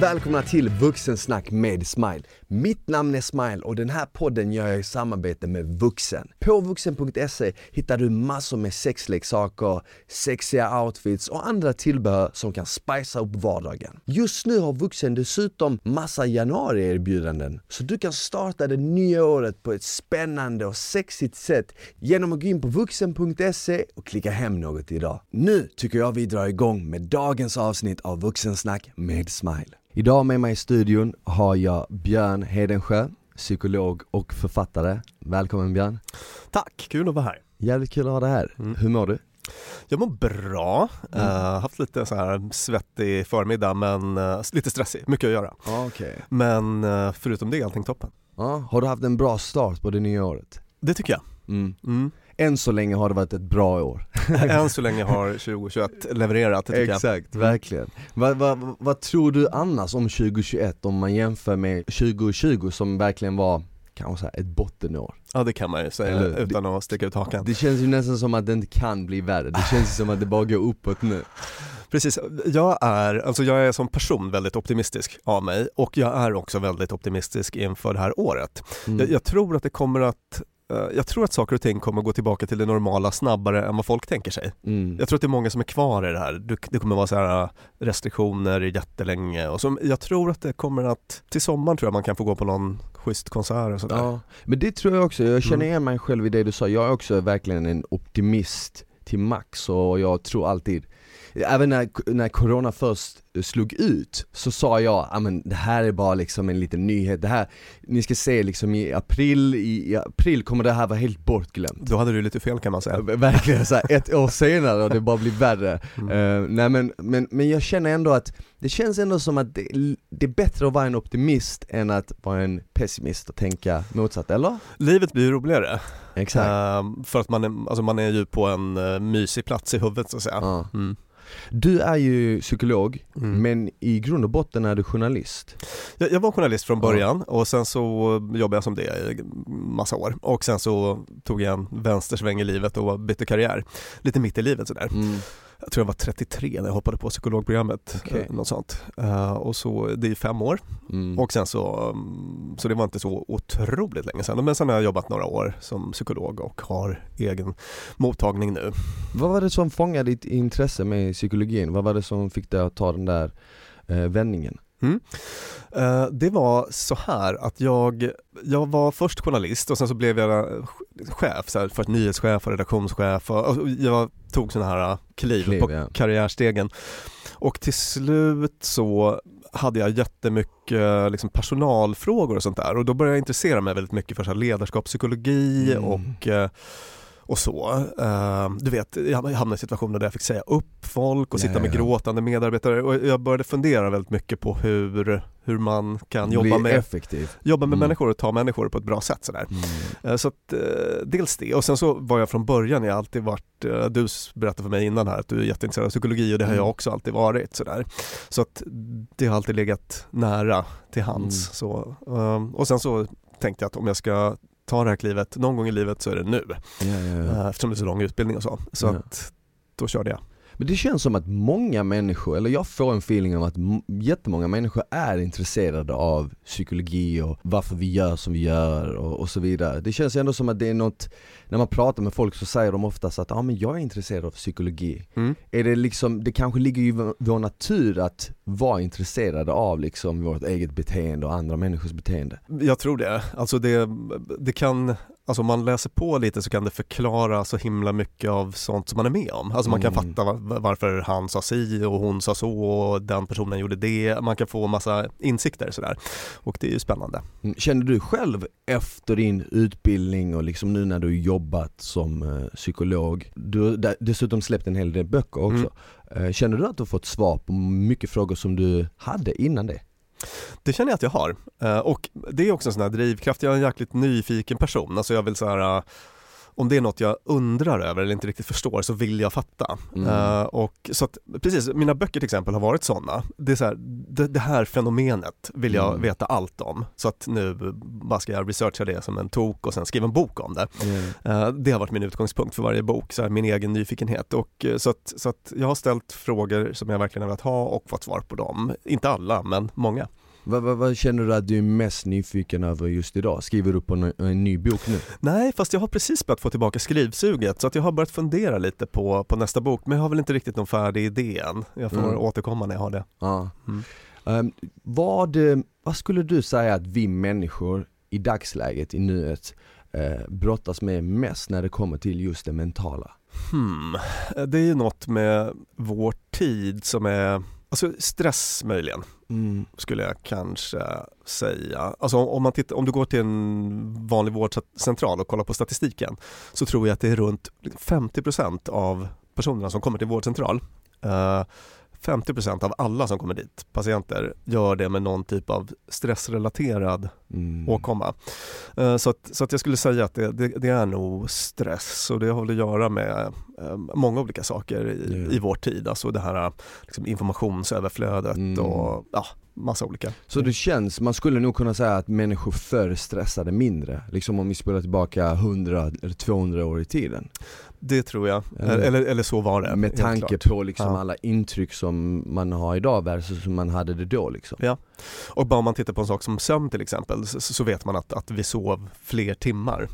välkomna till Vuxensnack med Smile. Mitt namn är Smile och den här podden gör jag i samarbete med Vuxen. På vuxen.se hittar du massor med sexleksaker, sexiga outfits och andra tillbehör som kan spicea upp vardagen. Just nu har Vuxen dessutom massa januarierbjudanden så du kan starta det nya året på ett spännande och sexigt sätt genom att gå in på vuxen.se och klicka hem något idag. Nu tycker jag vi drar igång med dagens avsnitt av Vuxensnack med Smile. Idag med mig i studion har jag Björn Hedensjö, psykolog och författare. Välkommen Björn! Tack, kul att vara här. Jävligt kul att ha dig här. Mm. Hur mår du? Jag mår bra, Mm. uh, haft lite så här svettig förmiddag men eh, lite stressig, mycket att göra. Ja, okej. Men eh, förutom det är allting toppen. Ja, har du haft en bra start på det nya året? Det tycker jag. Mm. Än så länge har det varit ett bra år. Än så länge har 2021 levererat, det jag. Exakt, Mm. verkligen. Vad vad- vad tror du annars om 2021 om man jämför med 2020 som verkligen var kanske ett bottenår? Ja det kan man ju säga Eller- utan att sticka ut hakan. Det känns ju nästan som att det inte kan bli värre, det känns som att det bara går uppåt nu. Precis, jag är, alltså jag är som person väldigt optimistisk av mig och jag är också väldigt optimistisk inför det här året. Mm. Jag, jag tror att det kommer att jag tror att saker och ting kommer gå tillbaka till det normala snabbare än vad folk tänker sig. Mm. Jag tror att det är många som är kvar i det här. Det kommer vara så här äh, restriktioner jättelänge och så, jag tror att det kommer att, till sommaren tror jag man kan få gå på någon schysst konsert och sådär. Ja, men det tror jag också, jag känner Mm. igen mig själv i det du sa, jag är också verkligen en optimist till max och jag tror alltid Även när, när corona först slog ut så sa jag, "Ja, men det här är bara liksom en liten nyhet, det här, ni ska se liksom i april, i, i april kommer det här vara helt bortglömt Då hade du lite fel kan man säga. Verkligen så här, ett år senare och det bara blir värre Mm. Eh, nej men, men, men jag känner ändå att, det känns ändå som att det, det är bättre att vara en optimist än att vara en pessimist och tänka motsatt, eller? Livet blir roligare, Exakt Ehm, för att man är, alltså man är ju på en uh, mysig plats i huvudet så att säga. ja. Mm. Du är ju psykolog, Mm. men i grund och botten är du journalist Jag, jag var journalist från Ja. början och sen så jobbade jag som det i massa år och sen så tog jag en vänstersväng i livet och bytte karriär. Lite mitt i livet sådär. mm. Jag tror jag var 33 när jag hoppade på psykologprogrammet, eh, något sånt. Eh, och så, det är fem år Mm. och sen så, mm, så det var inte så otroligt länge sedan. Men sen har jag jobbat några år som psykolog och har egen mottagning nu. Vad var det som fångade ditt intresse med psykologin? Vad var det som fick dig att ta den där eh, vändningen? Eh, Det var så här att jag, jag var först journalist och sen så blev jag chef, så här, först nyhetschef och redaktionschef och och jag tog sådana här kliv, Kliv, på ja. karriärstegen. Och till slut så hade jag jättemycket liksom personalfrågor och sånt där och då började jag intressera mig väldigt mycket för så ledarskapspsykologi Mm. och eh, och så. Eh, du vet, jag hamnade i situationer där jag fick säga upp folk och sitta med gråtande medarbetare och jag började fundera väldigt mycket på hur, hur man kan jobba med, effektiv jobba med Mm. människor och ta människor på ett bra sätt sådär. mm. Eh, Så att, eh, dels det och sen så var jag från början, jag har alltid varit, eh, du berättade för mig innan här att du är jätteintresserad av psykologi och det har Mm. jag också alltid varit sådär. Så att det har alltid legat nära till hands. Mm. Så, eh, och sen så tänkte jag att om jag ska ta det här klivet någon gång i livet så är det nu. ja, ja. Eh, Eftersom det är så lång utbildning och så. Så att då körde jag. Men det känns som att många människor, eller jag får en feeling av att jättemånga människor är intresserade av psykologi och varför vi gör som vi gör och, och så vidare. Det känns ändå som att det är något, när man pratar med folk så säger de oftast att ja men jag är intresserad av psykologi. Mm. Är det liksom, det kanske ligger i vår- vår natur att vara intresserade av liksom vårt eget beteende och andra människors beteende. Jag tror det. Alltså det, det kan, alltså om man läser på lite så kan det förklara så himla mycket av sånt som man är med om. Alltså man kan Mm. fatta var- varför han sa si och hon sa så och den personen gjorde det. Man kan få massa insikter sådär. Och det är ju spännande. Mm, Känner du själv efter din utbildning och liksom nu när du jobbat som eh, psykolog, du har dessutom släppt en hel del böcker också. Eh, känner du att du har fått svar på mycket frågor som du hade innan det? Det känner jag att jag har. Eh, Och det är också en sån här drivkraft. Jag är en jäkligt nyfiken person. Alltså jag vill så här eh, om det är något jag undrar över eller inte riktigt förstår så vill jag fatta. Mm. Eh, och så att, precis, mina böcker till exempel har varit sådana. Det, är så här, det, det här fenomenet vill jag Mm. veta allt om. Så att nu bara ska jag researcha det som en tok och sen skriva en bok om det. Eh, Det har varit min utgångspunkt för varje bok, så här, min egen nyfikenhet. Och, så, att, så att jag har ställt frågor som jag verkligen har velat ha och fått svar på dem. Inte alla, men många. Vad, vad, vad känner du att du är mest nyfiken över just idag? Skriver du på en, en ny bok nu? Nej, fast jag har precis börjat få tillbaka skrivsuget så att jag har börjat fundera lite på, på nästa bok men jag har väl inte riktigt någon färdig idé än. Jag får Mm. återkomma när jag har det. Ja. Mm. Ehm, vad, eh, vad skulle du säga att vi människor i dagsläget, i nuet, eh, brottas med mest när det kommer till just det mentala? Hmm. Det är ju något med vår tid som är, alltså stress möjligen Mm. skulle jag kanske säga. Alltså om, man tittar, om du går till en vanlig vårdcentral och kollar på statistiken så tror jag att det är runt 50% av personerna som kommer till vårdcentral eh, 50% av alla som kommer dit, patienter, gör det med någon typ av stressrelaterad Mm. åkomma. Eh, Så att, så att jag skulle säga att det, det, det är nog stress och det har väl att göra med eh, många olika saker i, Ja. i vår tid. Alltså det här liksom informationsöverflödet Mm. och ja, massa olika. Så det känns, man skulle nog kunna säga att människor förr stressade mindre, liksom om vi spelar tillbaka 100 eller 200 år i tiden. Det tror jag, Eller- eller, eller så var det. Med tanke på liksom Ja. alla intryck som man har idag versus som man hade det då liksom. Ja. Och bara om man tittar på en sak som sömn till exempel så, så vet man att, att vi sov fler timmar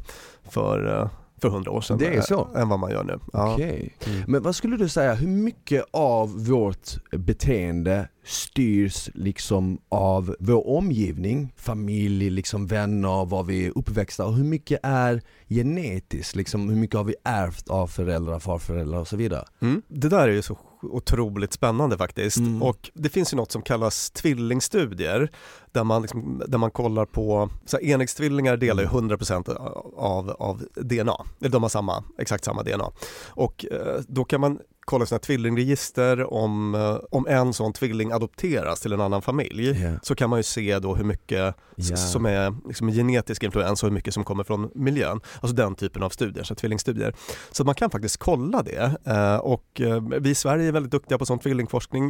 för, eh, för 100 år sedan Det är så? ä- än vad man gör nu. Ja. Okej. Mm. Men vad skulle du säga, hur mycket av vårt beteende styrs liksom av vår omgivning, familj, liksom vänner, var vi är uppväxta och hur mycket är genetiskt, liksom hur mycket har vi ärvt av föräldrar, farföräldrar och så vidare? Mm. Det där är ju så otroligt spännande faktiskt. Mm. Och det finns ju något som kallas tvillingstudier där man, liksom, där man kollar på, så här, enäggstvillingar delar ju 100% av, av DNA, eller de har samma, exakt samma DNA. Och eh, då kan man kolla sina tvillingregister om, eh, om en sån tvilling adopteras till en annan familj. Ja. Så kan man ju se då hur mycket Ja. som är liksom genetisk influens och hur mycket som kommer från miljön. Alltså den typen av studier, så tvillingstudier. Så man kan faktiskt kolla det eh, och eh, vi i Sverige är väldigt duktiga på sån tvillingforskning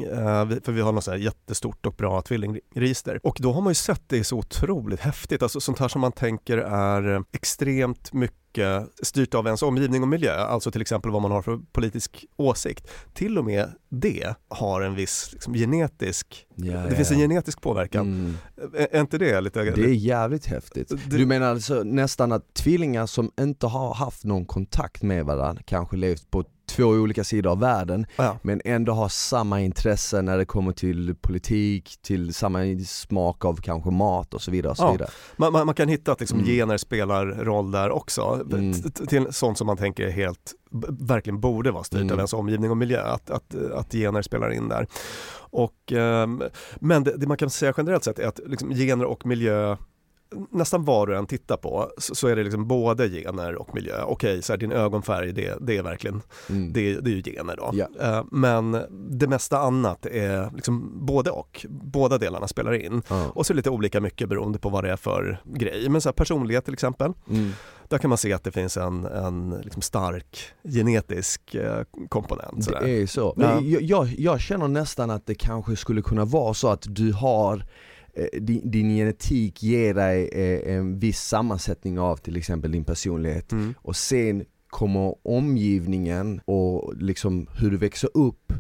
vi- för vi har något så här jättestort och bra tvillingregister. Och då har man ju sett det är så otroligt häftigt, alltså sånt här som man tänker är extremt mycket styrt av ens omgivning och miljö, alltså till exempel vad man har för politisk åsikt. Till och med det har en viss liksom, genetisk, Ja, det finns en genetisk påverkan. Mm. Är, är inte det lite... Det är jävligt häftigt. Det- Du menar alltså nästan att tvillingar som inte har haft någon kontakt med varandra, kanske levt på två olika sidor av världen, ja. men ändå har samma intresse när det kommer till politik, till samma smak av kanske mat och så vidare. Och så Ja. vidare. man, man, man kan hitta att liksom Mm. gener spelar roll där också, Mm. till sånt som man tänker helt, b- verkligen borde vara styrt Mm. av ens omgivning och miljö, att, att, att gener spelar in där. Och, ehm, men det, det man kan säga generellt sett är att liksom gener och miljö Nästan vad du än tittar på så, så är det liksom både gener och miljö. Okej, så här, din ögonfärg det, det är verkligen, Mm. det, det är ju gener då. Eh, Men det mesta annat är liksom både och, båda delarna spelar in. Ja. Och så lite olika mycket beroende på vad det är för grej. Men så här, personlighet till exempel, Mm. Där kan man se att det finns en, en liksom stark genetisk eh, komponent. sådär. Det är så. Men jag, jag, jag känner nästan att det kanske skulle kunna vara så att du har eh, din, din genetik ger dig eh, en viss sammansättning av till exempel din personlighet Mm. och sen kommer omgivningen och liksom hur du växer upp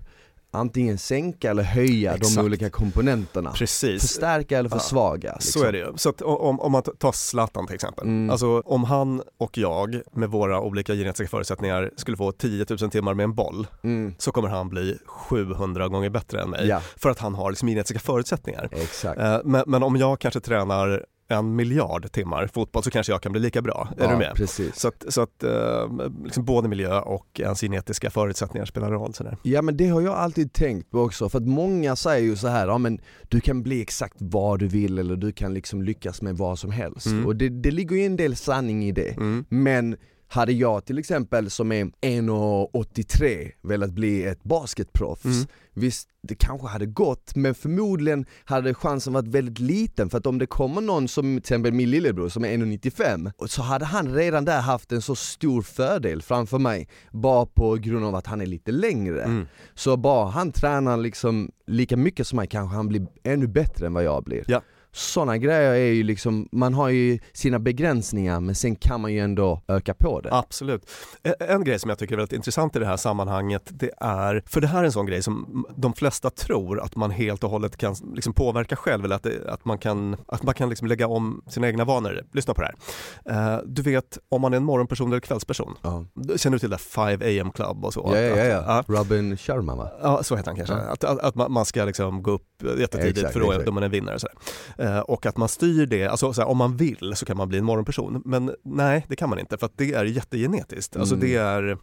antingen sänka eller höja Exakt. de olika komponenterna. Precis. Förstärka eller Ja, försvaga. Liksom. Så är det ju. Så att om, om man tar Zlatan till exempel. Mm. Alltså om han och jag med våra olika genetiska förutsättningar skulle få 10 000 timmar med en boll Mm. så kommer han bli 700 gånger bättre än mig. Ja, För att han har liksom genetiska förutsättningar. exakt. Eh, Men, men om jag kanske tränar en miljard timmar fotboll så kanske jag kan bli lika bra. Är ja, du med? Precis. Så att, så att eh, liksom både miljö och ens genetiska förutsättningar spelar roll. Sådär. Ja men det har jag alltid tänkt på också, för att många säger ju så här, ja men du kan bli exakt vad du vill eller du kan liksom lyckas med vad som helst. Mm. Och det, det ligger ju en del sanning i det. Mm. Men hade jag till exempel som är 1,83 velat bli ett basketproffs, Mm. visst det kanske hade gått men förmodligen hade chansen varit väldigt liten för att om det kommer någon som till exempel min lillebror som är 1,95 så hade han redan där haft en så stor fördel framför mig bara på grund av att han är lite längre. Mm. Så bara han tränar liksom lika mycket som mig kanske han blir ännu bättre än vad jag blir. Ja. Sådana grejer är ju liksom, man har ju sina begränsningar men sen kan man ju ändå öka på det. Absolut. En grej som jag tycker är väldigt intressant i det här sammanhanget det är, för det här är en sån grej som de flesta tror att man helt och hållet kan liksom påverka själv eller att, det, att man kan, att man kan liksom lägga om sina egna vanor. Lyssna på det här. Eh, Du vet om man är en morgonperson eller kvällsperson, Ja. känner du till det 5 am club och så? Ja, ja, ja, Att- ja. Robin Sharma va? Ja, så heter han kanske. Ja. Att, att, att man- ska liksom gå upp jättetidigt Exakt, för då är man är vinnare. Och, sådär. Eh, och att man styr det, alltså så här, om man vill så kan man bli en morgonperson. Men nej, det kan man inte för att det är jättegenetiskt. Alltså Mm. det är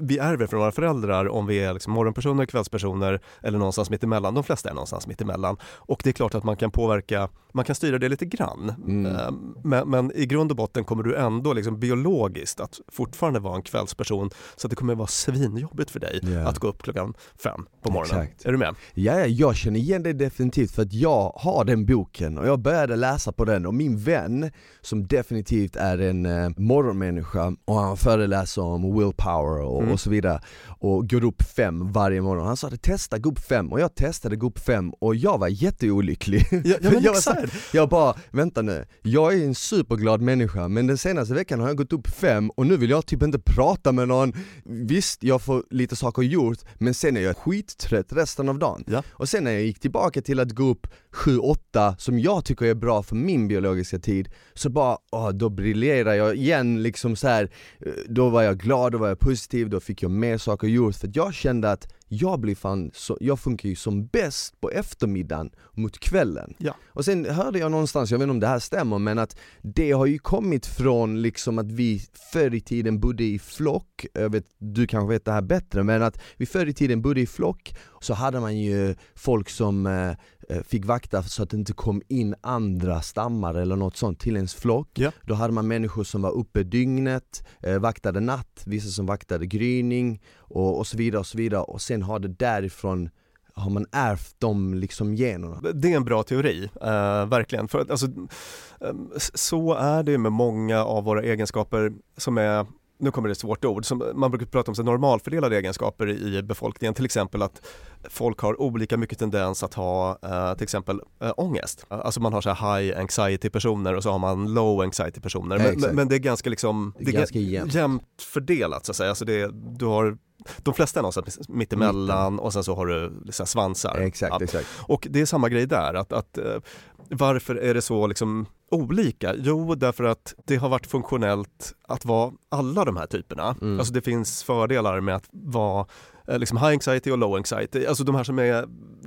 vi ärver från våra föräldrar om vi är liksom morgonpersoner, kvällspersoner eller någonstans mitt emellan. De flesta är någonstans mitt emellan. Och det är klart att man kan påverka, man kan styra det lite grann. Mm. Eh, Men, men i grund och botten kommer du ändå liksom biologiskt att fortfarande vara en kvällsperson. Så det kommer vara svinjobbigt för dig Ja. att gå upp klockan fem på morgonen. Exakt. Är du med? Ja, ja, jag känner igen det definitivt för att jag har den boken och jag började läsa på den och min vän som definitivt är en eh, morgonmänniska och han föreläser om willpower och, Mm. och så vidare och går upp fem varje morgon. Han sa att testa gå upp fem och jag testade gå upp fem och jag var jätteolycklig. Ja, ja jag, var så, exakt. jag bara, vänta nu, jag är en superglad människa men den senaste veckan har jag gått upp fem och nu vill jag typ inte prata med någon. Visst, jag får lite saker gjort men sen är jag skittrött resten av dagen. Ja. Och sen när jag gick tillbaka till att gå upp 7-8 som jag tycker är bra för min biologiska tid så bara, åh, då briljerar jag igen liksom så här. eh, Då var jag glad, då var jag positiv, då fick jag mer saker gjort för jag kände att jag blir fan, så, jag funkar ju som bäst på eftermiddagen mot kvällen. Ja. Och sen hörde jag någonstans, jag vet inte om det här stämmer, men att det har ju kommit från liksom att vi förr i tiden bodde i flock, jag vet, du kanske vet det här bättre, men att vi förr i tiden bodde i flock, så hade man ju folk som eh, eh, fick vakta så att det inte kom in andra stammar eller något sånt till ens flock. Ja. Då hade man människor som var uppe dygnet, eh, vaktade natt, vissa som vaktade gryning och, och så vidare och så vidare och sen har det därifrån har man ärvt de liksom generna. Det är en bra teori, eh, verkligen. För att, alltså, eh, så är det med många av våra egenskaper som är nu kommer det ett svårt ord, som man brukar prata om så normalfördelade egenskaper i befolkningen, till exempel att folk har olika mycket tendens att ha eh, till exempel eh, ångest. Alltså man har så här high anxiety personer och så har man low anxiety personer. Ja, Men, exakt. men, det är ganska liksom, Det är ganska ga- jämnt. jämnt fördelat så att säga. Alltså det, du har, de flesta är någonstans mittemellan och sen så har du så svansar. Exakt, Ja. exakt. Och det är samma grej där, att, att eh, varför är det så liksom olika? Jo, därför att det har varit funktionellt att vara alla de här typerna. Mm. Alltså det finns fördelar med att vara liksom high anxiety och low anxiety. Alltså de här som är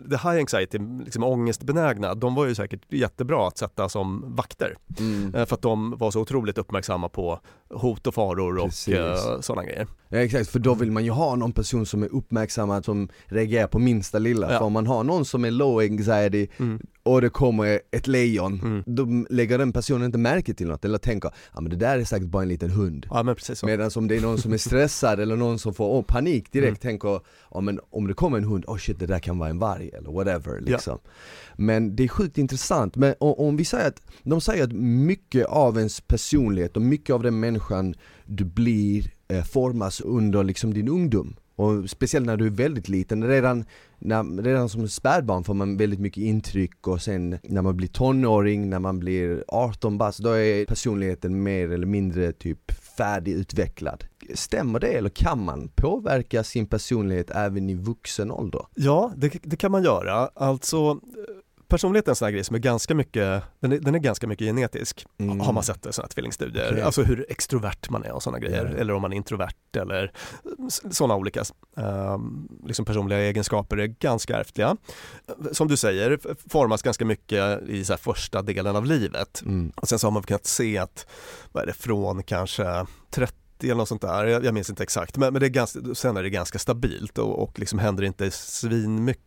the high anxiety, liksom ångestbenägna, de var ju säkert jättebra att sätta som vakter. Mm. Eh, För att de var så otroligt uppmärksamma på hot och faror och eh, sådana grejer. Ja, exakt, för då vill man ju ha någon person som är uppmärksammad, som reagerar på minsta lilla. Ja. För om man har någon som är low anxiety Mm. och det kommer ett lejon, Mm. då lägger den personen inte märke till något eller tänker ja men det där är säkert bara en liten hund. Ja men precis så. Medan om det är någon som är stressad eller någon som får oh, panik direkt Mm. tänker ja, men om det kommer en hund, oh shit det där kan vara en varg eller whatever liksom. Men det är sjukt intressant, men om vi säger att, de säger att mycket av ens personlighet och mycket av den människan du blir eh, formas under liksom din ungdom. Och speciellt när du är väldigt liten, redan, när, redan som spädbarn får man väldigt mycket intryck och sen när man blir tonåring, när man blir 18 bast, då är personligheten mer eller mindre typ färdigutvecklad. Stämmer det eller kan man påverka sin personlighet även i vuxen ålder? Ja, det, det kan man göra. Alltså eh, personligheten är en sån här grej som är ganska mycket, den är, den är ganska mycket genetisk. Mm. Har man sett i sådana här tvillingstudier. Okej. Alltså hur extrovert man är och sådana grejer. Ja. Eller om man är introvert eller sådana olika ehm, liksom personliga egenskaper är ganska ärftliga. Som du säger, formas ganska mycket i så här första delen av livet. Mm. Och sen så har man kunnat se att, vad är det, från kanske 30 eller något sånt där, jag, jag minns inte exakt. Men, men det är ganska, sen är det ganska stabilt och, och liksom händer inte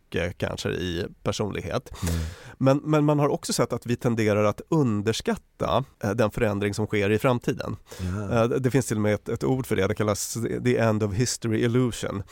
svinmycket kanske i personlighet. Mm. Men, men man har också sett att vi tenderar att underskatta eh, den förändring som sker i framtiden. Yeah. Det finns till och med ett, ett, ord för det, det kallas the end of history illusion.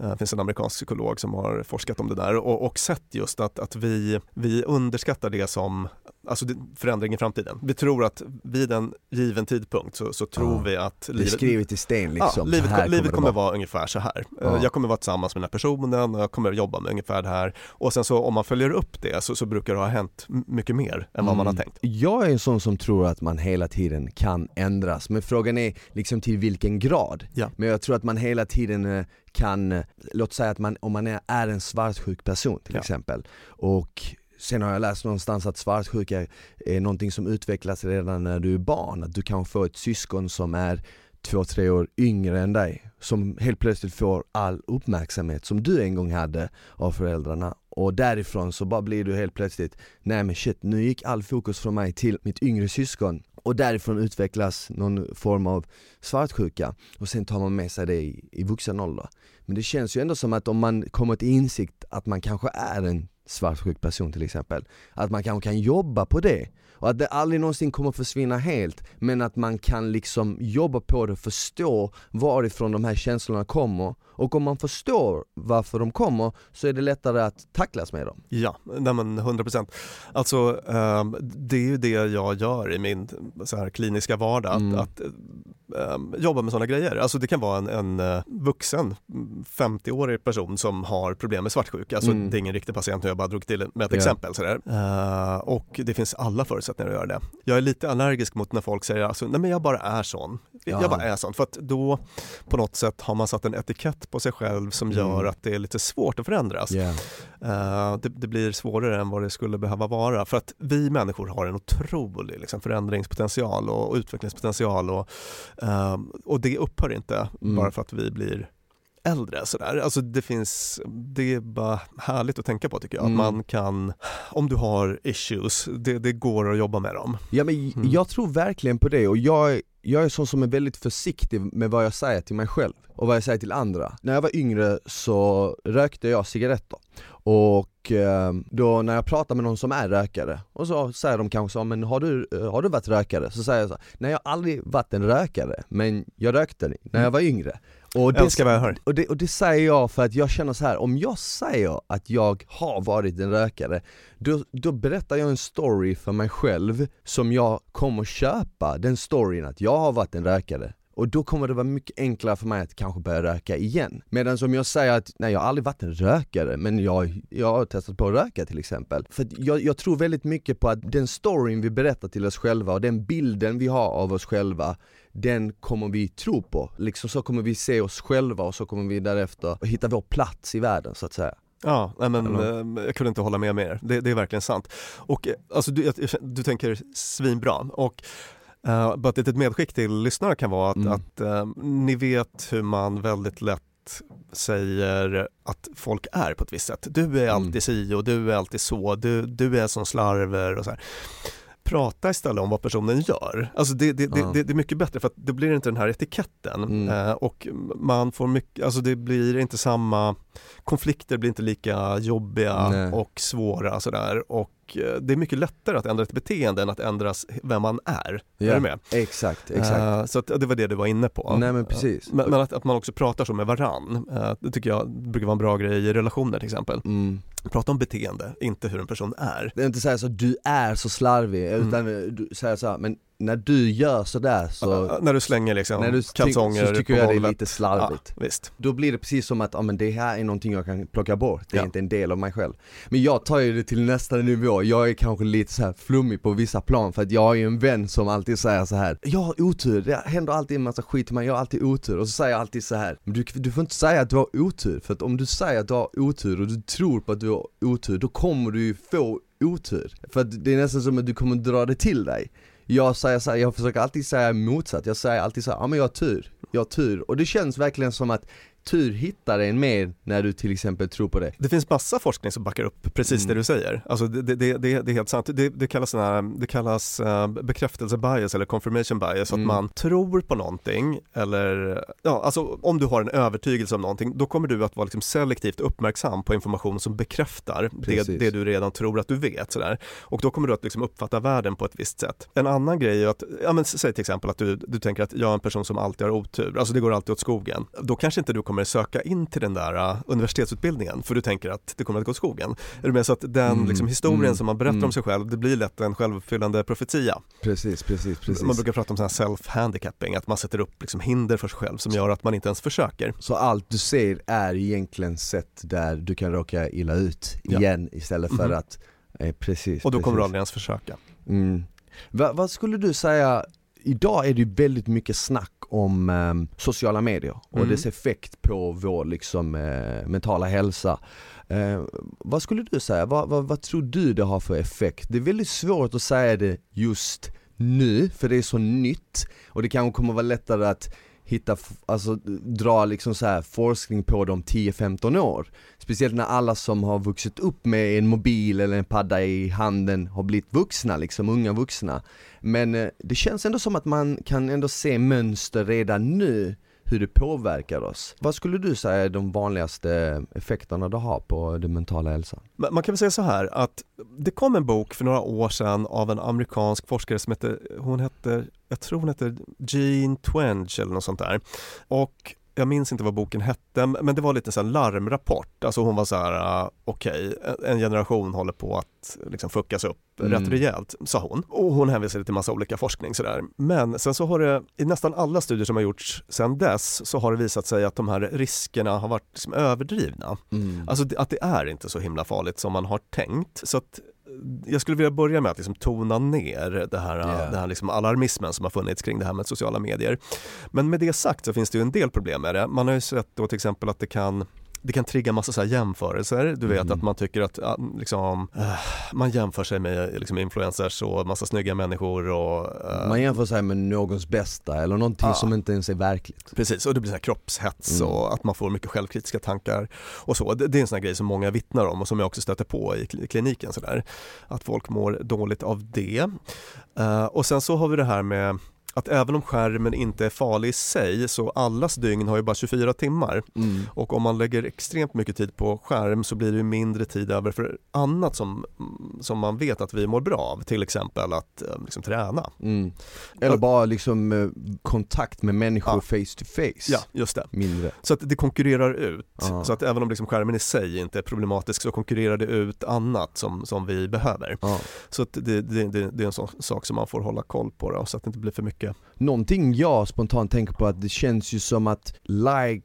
Eh, det finns en amerikansk psykolog som har forskat om det där och, och sett just att, att vi, vi underskattar det som alltså förändring i framtiden. Vi tror att vid en given tidpunkt så, så tror ja, vi att livet... Det är skrivet i sten liksom. Ja, livet, kommer, livet kommer vara. vara ungefär så här. Ja. Jag kommer vara tillsammans med den här personen och jag kommer jobba med ungefär det här. Och sen så om man följer upp det så, så brukar det ha hänt mycket mer än vad mm. man har mm. tänkt. Jag är en sån som tror att man hela tiden kan ändras, men frågan är liksom till vilken grad. Ja. Men jag tror att man hela tiden eh, kan, låt säga att man, om man är, är en svartsjuk person till ja. exempel och Sen har jag läst någonstans att svartsjuka är någonting som utvecklas redan när du är barn, att du kan få ett syskon som är två, tre år yngre än dig som helt plötsligt får all uppmärksamhet som du en gång hade av föräldrarna. Och därifrån så bara blir du helt plötsligt, nej men shit nu gick all fokus från mig till mitt yngre syskon. Och därifrån utvecklas någon form av svartsjuka. Och sen tar man med sig det i, i vuxen ålder. Men det känns ju ändå som att om man kommer till insikt att man kanske är en svartsjuk person till exempel, att man kanske kan jobba på det och att det aldrig någonsin kommer försvinna helt men att man kan liksom jobba på det och förstå varifrån de här känslorna kommer och om man förstår varför de kommer så är det lättare att tacklas med dem. Ja, nej men 100%. Alltså um, det är ju det jag gör i min så här, kliniska vardag, mm. att, att um, jobba med sådana grejer. Alltså det kan vara en, en uh, vuxen 50-årig person som har problem med svartsjuka, alltså mm. det är ingen riktig patient, jag bara drog till med ett yeah. exempel sådär. Uh, och det finns alla förutsättningar att göra det. Jag är lite allergisk mot när folk säger alltså, nej men jag bara är sån. Ja. Jag bara är sån, för att då på något sätt har man satt en etikett på sig själv som mm. gör att det är lite svårt att förändras. Yeah. Uh, det, det, blir svårare än vad det skulle behöva vara för att vi människor har en otrolig liksom, förändringspotential och, och utvecklingspotential och, uh, och det upphör inte mm. bara för att vi blir äldre sådär. Alltså det finns, det är bara härligt att tänka på tycker jag. Mm. Att man kan, om du har issues, det, det går att jobba med dem. Ja men mm. jag tror verkligen på det och jag, jag är sån som är väldigt försiktig med vad jag säger till mig själv och vad jag säger till andra. När jag var yngre så rökte jag cigaretter och eh, då när jag pratar med någon som är rökare och så säger de kanske så, men har du, eh, har du varit rökare? Så säger jag så, nej jag har aldrig varit en rökare, men jag rökte när jag var yngre. Och det, Älskar vad jag hör. Och det, och det säger jag för att jag känner så här, om jag säger att jag har varit en rökare, då, då berättar jag en story för mig själv som jag kommer köpa, den storyn att jag har varit en rökare och då kommer det vara mycket enklare för mig att kanske börja röka igen. Medan om jag säger att, nej jag har aldrig varit en rökare, men jag, jag har testat på att röka till exempel. För jag, jag tror väldigt mycket på att den storyn vi berättar till oss själva och den bilden vi har av oss själva den kommer vi tro på. Liksom så kommer vi se oss själva och så kommer vi därefter hitta vår plats i världen så att säga. Ja, nej men Eller? Eh, jag kunde inte hålla med mer. Det, det är verkligen sant. Och eh, alltså du, du tänker svinbra och Uh, bara ett litet medskick till lyssnare kan vara att, mm. att uh, ni vet hur man väldigt lätt säger att folk är på ett visst sätt. Du är mm. alltid si och du är alltid så, du, du är som slarver och så här prata istället om vad personen gör. Alltså det, det, ja. det, det, är mycket bättre för att det blir inte den här etiketten mm. eh, och man får mycket, alltså det blir inte samma, konflikter blir inte lika jobbiga Nej. och svåra sådär och Eh, det är mycket lättare att ändra ett beteende än att ändra vem man är. Ja, är du med? Exakt, exakt. Uh, så det var det du var inne på. Nej men precis. Uh, men, men att, att, man också pratar så med varann, uh, det tycker jag brukar vara en bra grej i relationer till exempel. Mm. Prata om beteende, inte hur en person är. Det är inte så så du är så slarvig, mm. utan du säger så här, men när du gör sådär så När du slänger liksom när du kalsonger så tycker jag det är lite slarvigt ja, visst. Då blir det precis som att, ja men det här är någonting jag kan plocka bort, det är ja. inte en del av mig själv Men jag tar ju det till nästa nivå, jag är kanske lite så här flummig på vissa plan för att jag har ju en vän som alltid säger så här. Jag har otur, det händer alltid en massa skit mig, jag har alltid otur och så säger jag alltid så här. Men du, du får inte säga att du har otur, för att om du säger att du har otur och du tror på att du har otur, då kommer du ju få otur. För att det är nästan som att du kommer dra det till dig jag säger så här, jag försöker alltid säga motsatt, jag säger alltid så här, ja men jag har tur, jag har tur. Och det känns verkligen som att natur hittar en mer när du till exempel tror på det. Det finns massa forskning som backar upp precis Mm. det du säger. Alltså det, det, det, det är helt sant. Det, kallas, här, det kallas uh, bekräftelsebias eller confirmation bias. Mm. Att man tror på någonting eller, ja alltså om du har en övertygelse om någonting då kommer du att vara liksom selektivt uppmärksam på information som bekräftar det du redan tror att du vet. Sådär. Och då kommer du att liksom uppfatta världen på ett visst sätt. En annan grej är att, ja men säg till exempel att du, du tänker att jag är en person som alltid har otur, alltså det går alltid åt skogen. Då kanske inte du kommer söka in till den där uh, universitetsutbildningen för du tänker att det kommer att gå åt skogen. Är du med? Så att den Mm, liksom, historien mm, som man berättar mm. om sig själv, det blir lätt en självuppfyllande profetia. Precis, precis, precis. Man brukar prata om self-handicapping, att man sätter upp liksom hinder för sig själv som gör att man inte ens försöker. Så allt du ser är egentligen sätt där du kan råka illa ut Ja. igen istället för Mhm. att, eh, precis. Och då kommer du precis. aldrig ens försöka. Mm. Va, vad skulle du säga, idag är det ju väldigt mycket snack om ehm, sociala medier och Mm. dess effekt på vår liksom, eh, mentala hälsa. Eh, vad skulle du säga, vad, vad, vad tror du det har för effekt? Det är väldigt svårt att säga det just nu, för det är så nytt och det kanske kommer vara lättare att hitta, alltså dra liksom så här forskning på dem 10-15 år. Speciellt när alla som har vuxit upp med en mobil eller en padda i handen har blivit vuxna, liksom unga vuxna. Men eh, det känns ändå som att man kan ändå se mönster redan nu hur det påverkar oss. Vad skulle du säga är de vanligaste effekterna det har på den mentala hälsan? Man kan väl säga så här att det kom en bok för några år sedan av en amerikansk forskare som hette, hon hette, jag tror hon hette Jean Twenge eller något sånt där. Och jag minns inte vad boken hette, men det var lite så larmrapport. Alltså hon var så här, uh, okej, en- en generation håller på att liksom fuckas upp Mm. rätt rejält, sa hon. Och hon hänvisade till massa olika forskning sådär. Men sen så har det, i nästan alla studier som har gjorts sedan dess, så har det visat sig att de här riskerna har varit liksom överdrivna. Alltså det- att det är inte så himla farligt som man har tänkt. Så att jag skulle vilja börja med att liksom tona ner det här, Yeah. det här liksom alarmismen som har funnits kring det här med sociala medier. Men med det sagt så finns det ju en del problem med det. Man har ju sett då till exempel att det kan det kan trigga massa så jämförelser. Du vet Mm. att man tycker att liksom, eh, man jämför sig med liksom influencers och massa snygga människor och eh, Man jämför sig med någons bästa eller någonting Ja. som inte ens är verkligt. Precis, och det blir så här kroppshets Mm. och att man får mycket självkritiska tankar och så. Det, det är en sån här grej som många vittnar om och som jag också stöter på i kl- kliniken sådär. Att folk mår dåligt av det. Eh, och sen så har vi det här med att även om skärmen inte är farlig i sig så allas dygn har ju bara 24 timmar och om man lägger extremt mycket tid på skärm så blir det mindre tid över för annat som, som man vet att vi mår bra av, till exempel att eh, liksom, träna. Mm. Eller bara liksom eh, kontakt med människor Ja. face to face. Ja, just det. Mindre. Så att det konkurrerar ut. Ja. Så att även om liksom skärmen i sig inte är problematisk så konkurrerar det ut annat som, som vi behöver. Ja. Så att det, det, det, det är en sån sak som man får hålla koll på då, så att det inte blir för mycket. Någonting jag spontant tänker på att det känns ju som att like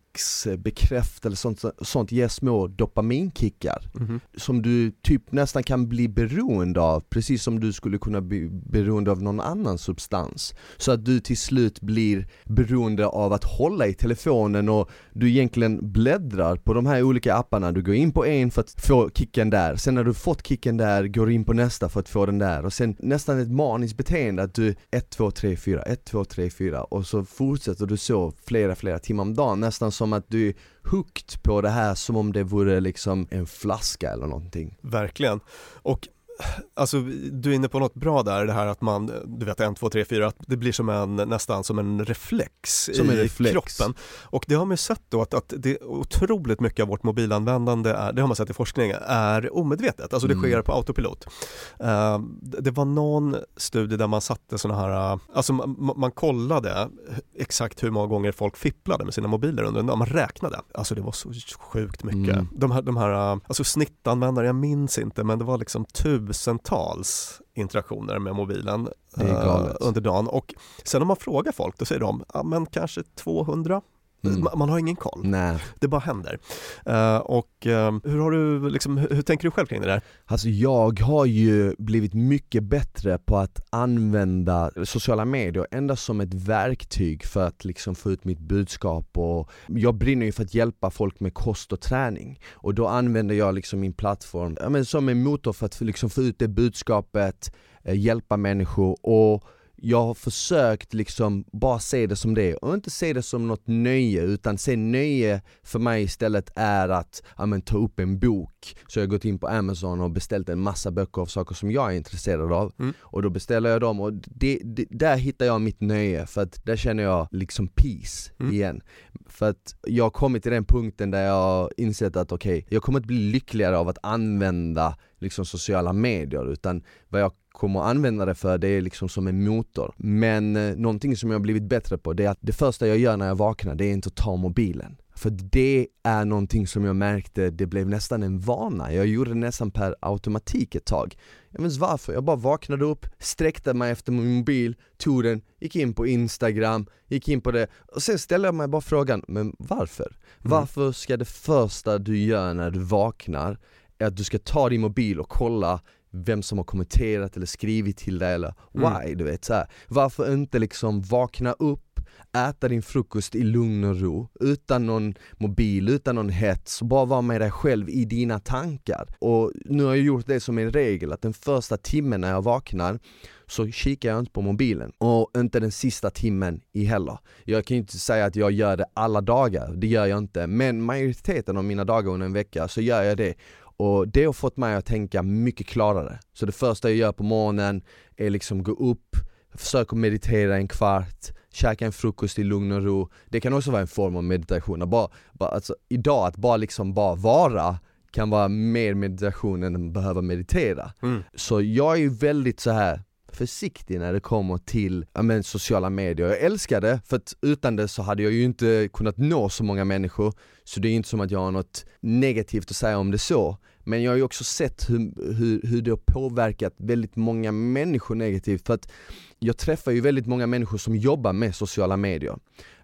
eh, bekräftelse, sånt, sånt ger små dopaminkickar. Som du typ nästan kan bli beroende av, precis som du skulle kunna bli beroende av någon annan substans. Så att du till slut blir beroende av att hålla i telefonen och du egentligen bläddrar på de här olika apparna. Du går in på en för att få kicken där, sen när du fått kicken där går du in på nästa för att få den där. Och sen nästan ett maniskt beteende att du 1, 2, 3, 4, 1, 2, 3, 4 och så fortsätter du så flera, flera timmar om dagen. Nästan som som att du är hooked på det här som om det vore liksom en flaska eller någonting. Verkligen. Och Alltså du är inne på något bra där, det här att man, du vet 1, 2, 3, 4, att det blir som en, nästan som en reflex Som en i reflex. kroppen. Och det har man ju sett då att, att det otroligt mycket av vårt mobilanvändande, är, det har man sett i forskning, är omedvetet, alltså det Mm. sker på autopilot. Eh, det var någon studie där man satte sådana här, alltså man, man kollade exakt hur många gånger folk fipplade med sina mobiler under en dag, man räknade. Alltså det var så sjukt mycket. Mm. De här, de här, alltså snittanvändare, jag minns inte, men det var liksom tusentals interaktioner med mobilen eh, under dagen. Och sen om man frågar folk, då säger de, ja men kanske 200. Mm. Man, man har ingen koll, Nej, det bara händer. Eh, och eh, hur har du, liksom, hur, hur tänker du själv kring det där? Alltså jag har ju blivit mycket bättre på att använda sociala medier endast som ett verktyg för att liksom få ut mitt budskap och jag brinner ju för att hjälpa folk med kost och träning och då använder jag liksom min plattform ja, men som en motor för att liksom få ut det budskapet, eh, hjälpa människor och jag har försökt liksom bara se det som det och inte se det som något nöje utan se nöje för mig istället är att ja, men, ta upp en bok. Så jag har gått in på Amazon och beställt en massa böcker av saker som jag är intresserad av Mm. och då beställer jag dem och det, det, där hittar jag mitt nöje för att där känner jag liksom peace Mm. igen. För att jag har kommit till den punkten där jag har insett att okej, jag kommer inte bli lyckligare av att använda liksom sociala medier utan vad jag kommer använda det för det är liksom som en motor. Men eh, någonting som jag har blivit bättre på det är att det första jag gör när jag vaknar det är inte att ta mobilen. För det är någonting som jag märkte, det blev nästan en vana. Jag gjorde det nästan per automatik ett tag. Jag vet inte varför, jag bara vaknade upp, sträckte mig efter min mobil, tog den, gick in på instagram, gick in på det och sen ställde jag mig bara frågan, men varför? Varför ska det första du gör när du vaknar är att du ska ta din mobil och kolla vem som har kommenterat eller skrivit till dig eller why, Mm. du vet så här. Varför inte liksom vakna upp, äta din frukost i lugn och ro, utan någon mobil, utan någon hets, bara vara med dig själv i dina tankar. Och nu har jag gjort det som en regel, att den första timmen när jag vaknar så kikar jag inte på mobilen och inte den sista timmen i heller. Jag kan ju inte säga att jag gör det alla dagar, det gör jag inte, men majoriteten av mina dagar under en vecka så gör jag det. Och det har fått mig att tänka mycket klarare. Så det första jag gör på morgonen är liksom gå upp, försöka meditera en kvart, käka en frukost i lugn och ro. Det kan också vara en form av meditation. Att Bara, bara, alltså, idag, att bara liksom bara vara kan vara mer meditation än att behöva meditera. Mm. Så jag är ju väldigt så här försiktig när det kommer till ja, men, sociala medier. Jag älskar det, för att utan det så hade jag ju inte kunnat nå så många människor. Så det är inte som att jag har något negativt att säga om det så. Men jag har ju också sett hur, hur, hur det har påverkat väldigt många människor negativt. För att jag träffar ju väldigt många människor som jobbar med sociala medier.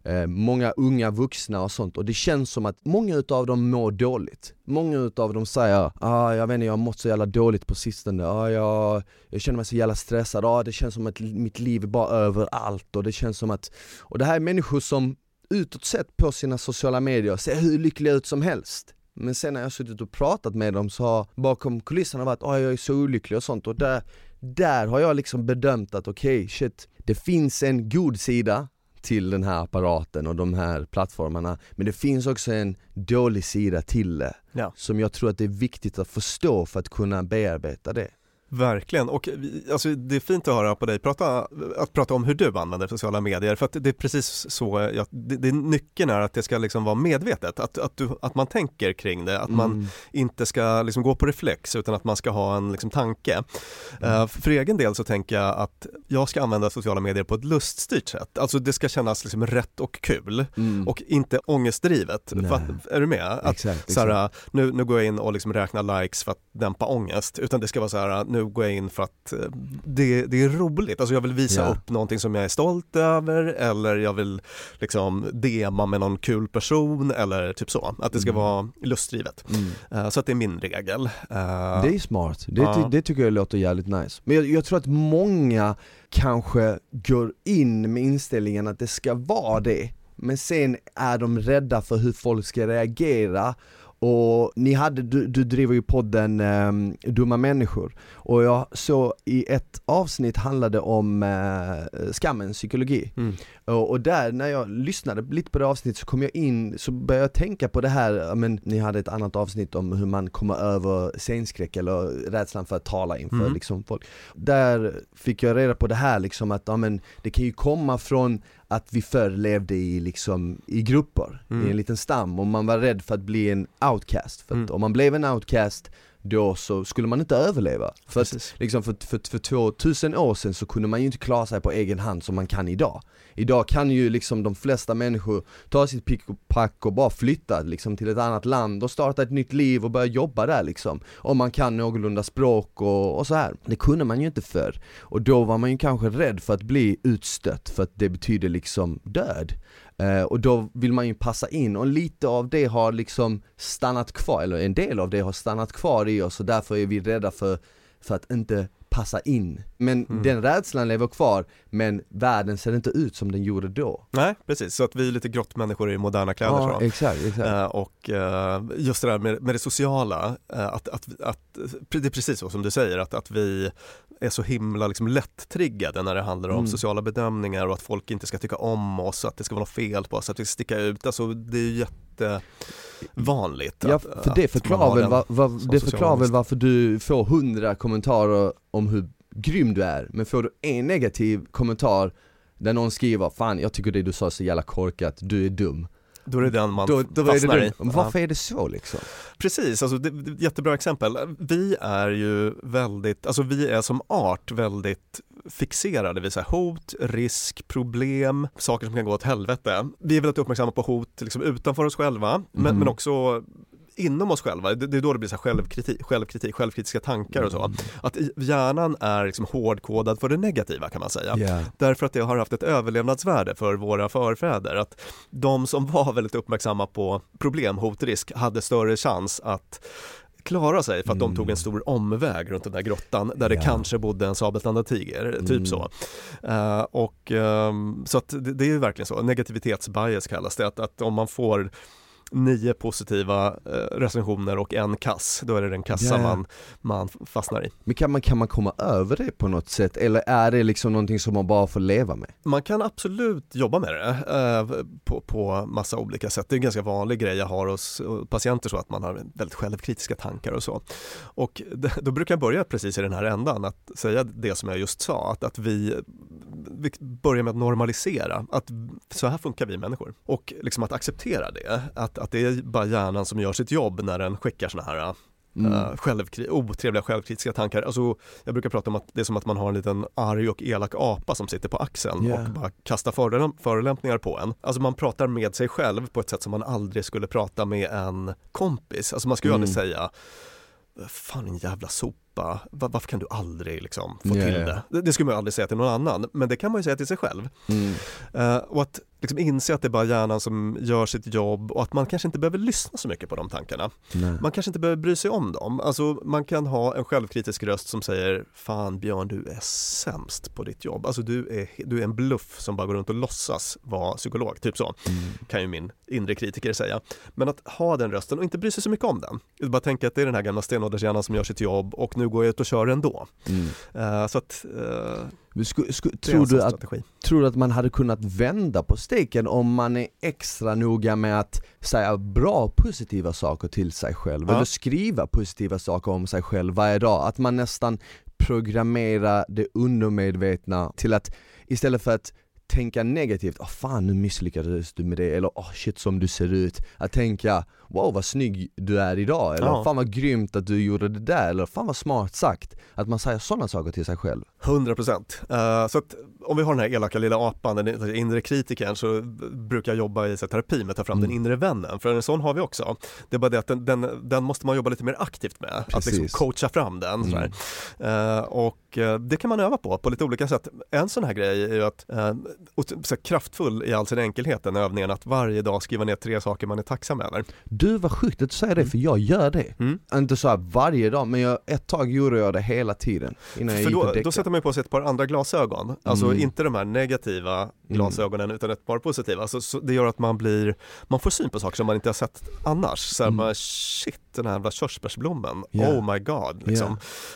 Eh, många unga vuxna och sånt. Och det känns som att många utav dem mår dåligt. Många utav dem säger ah, jag vet inte, jag har mått så jävla dåligt på sistone, ah, jag, jag känner mig så jävla stressad, ah, det känns som att mitt liv är bara överallt. Och det känns som att Och det här är människor som utåt sett på sina sociala medier ser hur lyckliga ut som helst. Men sen när jag har suttit och pratat med dem så har bakom kulisserna varit ah, jag är så olycklig och sånt. Och där, där har jag liksom bedömt att okej, shit, det finns en god sida till den här apparaten och de här plattformarna men det finns också en dålig sida till det Ja. som jag tror att det är viktigt att förstå för att kunna bearbeta det. Verkligen, och alltså, det är fint att höra på dig prata, att prata om hur du använder sociala medier för att det är precis så, jag, det, det, nyckeln är att det ska liksom vara medvetet, att, att, du, att man tänker kring det, att man Mm. inte ska liksom gå på reflex utan att man ska ha en liksom tanke. Eh, för egen del så tänker jag att jag ska använda sociala medier på ett luststyrt sätt, alltså det ska kännas liksom rätt och kul Mm. och inte ångestdrivet. Att, är du med? Att, exakt, exakt. här, nu, nu går jag in och liksom räknar likes för att dämpa ångest, utan det ska vara så här, nu går jag in för att eh, det, det är roligt, alltså jag vill visa Ja. upp någonting som jag är stolt över eller jag vill liksom DMa med någon kul person eller typ så, att det ska Mm. vara lustdrivet. Mm. Eh, Så att det är min regel. Eh, Det är smart, det, Ja. det tycker jag låter jävligt nice. Men jag, jag tror att många kanske går in med inställningen att det ska vara det, men sen är de rädda för hur folk ska reagera och ni hade, du, du driver ju podden ehm, Dumma människor och jag såg i ett avsnitt handlade om uh, skammens psykologi Mm. och, och där när jag lyssnade lite på det avsnittet så kom jag in, så började jag tänka på det här, men ni hade ett annat avsnitt om hur man kommer över scenskräck eller rädslan för att tala inför Mm. liksom folk. Där fick jag reda på det här liksom att ja, men det kan ju komma från att vi förr levde i, liksom, i grupper, Mm. i en liten stam och man var rädd för att bli en outcast. För att Mm. om man blev en outcast då så skulle man inte överleva. För att liksom för, för, för 2000 år sedan så kunde man ju inte klara sig på egen hand som man kan idag. Idag kan ju liksom de flesta människor ta sitt pick och pack och bara flytta liksom till ett annat land och starta ett nytt liv och börja jobba där liksom. Om man kan någorlunda språk och, och så här. Det kunde man ju inte förr. Och då var man ju kanske rädd för att bli utstött för att det betyder liksom död. Eh, och då vill man ju passa in och lite av det har liksom stannat kvar, eller en del av det har stannat kvar i oss och därför är vi rädda för, för att inte passa in. Men Mm. den rädslan lever kvar, men världen ser inte ut som den gjorde då. Nej, precis. Så att vi är lite grottmänniskor i moderna kläder. Ja, så. exakt, exakt. Eh, och eh, just det där med, med det sociala, eh, att, att, att, det är precis så som du säger, att, att vi är så himla liksom lätt-triggade när det handlar om Mm. sociala bedömningar och att folk inte ska tycka om oss, att det ska vara något fel på oss, att vi ska sticka ut. Alltså det är ju jättevanligt. Ja, att- för det förklarar väl, var, var, det förklarar väl varför du får hundra kommentarer om hur grym du är, men får du en negativ kommentar där någon skriver 'Fan jag tycker det du sa är så jävla korkat, du är dum' Då är det den man Då, då fastnar i. Varför är det så liksom? Precis, alltså det, jättebra exempel. Vi är ju väldigt, alltså vi är som art väldigt fixerade vid så hot, risk, problem, saker som kan gå åt helvete. Vi är väldigt uppmärksamma på hot liksom utanför oss själva, men, Mhm. men också inom oss själva. Det, det är då det blir så självkritik, självkritik, självkritiska tankar och så. Att i- hjärnan är liksom hårdkodad för det negativa kan man säga. Ja. Därför att det har haft ett överlevnadsvärde för våra förfäder. Att de som var väldigt uppmärksamma på problem, hot, risk hade större chans att klara sig för att de Mm. tog en stor omväg runt den där grottan där det Ja. kanske bodde en sabeltandad tiger, typ Mm. så. Eh, och ehm, så att det, det är ju verkligen så, negativitetsbias kallas det, att, att om man får nio positiva eh, recensioner och en kass, då är det den kassa ja. man, man fastnar i. Men kan man, kan man komma över det på något sätt, eller är det liksom någonting som man bara får leva med? Man kan absolut jobba med det eh, på, på massa olika sätt. Det är en ganska vanlig grej jag har hos patienter så att man har väldigt självkritiska tankar och så. Och det, då brukar jag börja precis i den här ändan att säga det som jag just sa, att, att vi, vi börjar med att normalisera, att så här funkar vi människor. Och liksom att acceptera det, att, att det är bara hjärnan som gör sitt jobb när den skickar såna här Mm. Uh, självkri- otrevliga självkritiska tankar. Alltså, jag brukar prata om att det är som att man har en liten arg och elak apa som sitter på axeln Ja. och bara kastar föroläm- förolämpningar på en. Alltså man pratar med sig själv på ett sätt som man aldrig skulle prata med en kompis. Alltså man skulle Mm. aldrig säga Fan en jävla sopa, Va- varför kan du aldrig liksom få Ja, till det? det? Det skulle man ju aldrig säga till någon annan, men det kan man ju säga till sig själv. Mm. Eh, och att liksom inse att det är bara hjärnan som gör sitt jobb och att man kanske inte behöver lyssna så mycket på de tankarna. Nej. Man kanske inte behöver bry sig om dem. Alltså man kan ha en självkritisk röst som säger Fan Björn, du är sämst på ditt jobb. Alltså du är, du är en bluff som bara går runt och låtsas vara psykolog. Typ så Mm. kan ju min inre kritiker säga. Men att ha den rösten och inte bry sig så mycket om den. Bara tänka att det är den här gamla stenåldershjärnan som gör sitt jobb och nu går jag ut och kör ändå. Mm. Eh, så att Men Sku, sku, tror, alltså du att, tror du att man hade kunnat vända på steken om man är extra noga med att säga bra positiva saker till sig själv? Ja. Eller skriva positiva saker om sig själv varje dag? Att man nästan programmerar det undermedvetna till att istället för att tänka negativt, åh fan nu misslyckades du med det, eller åh shit som du ser ut Att tänka, wow vad snygg du är idag, eller Ja. fan vad grymt att du gjorde det där, eller fan vad smart sagt Att man säger sådana saker till sig själv 100 procent. Eh, så att om vi har den här elaka lilla apan, den inre kritikern, så brukar jag jobba i så här, terapi med att ta fram Mm. den inre vännen, för en sån har vi också. Det är bara det att den, den, den måste man jobba lite mer aktivt med, att liksom Precis. coacha fram den. Mm. Eh, och eh, det kan man öva på, på lite olika sätt. En sån här grej är ju att, och så kraftfull i all sin enkelhet, den övningen att varje dag skriva ner tre saker man är tacksam över. Du vad sjukt att du säger det, för jag gör det Mm. Inte så här varje dag, men jag, ett tag gjorde jag det hela tiden innan jag För gick då, då sätter man ju på sig ett par andra glasögon, alltså Mm. inte de här negativa glasögonen utan ett par positiva. Så, så det gör att man blir, man får syn på saker som man inte har sett annars. Så här, Mm. man, shit, den här jävla körsbärsblommen, Ja. oh my god, liksom,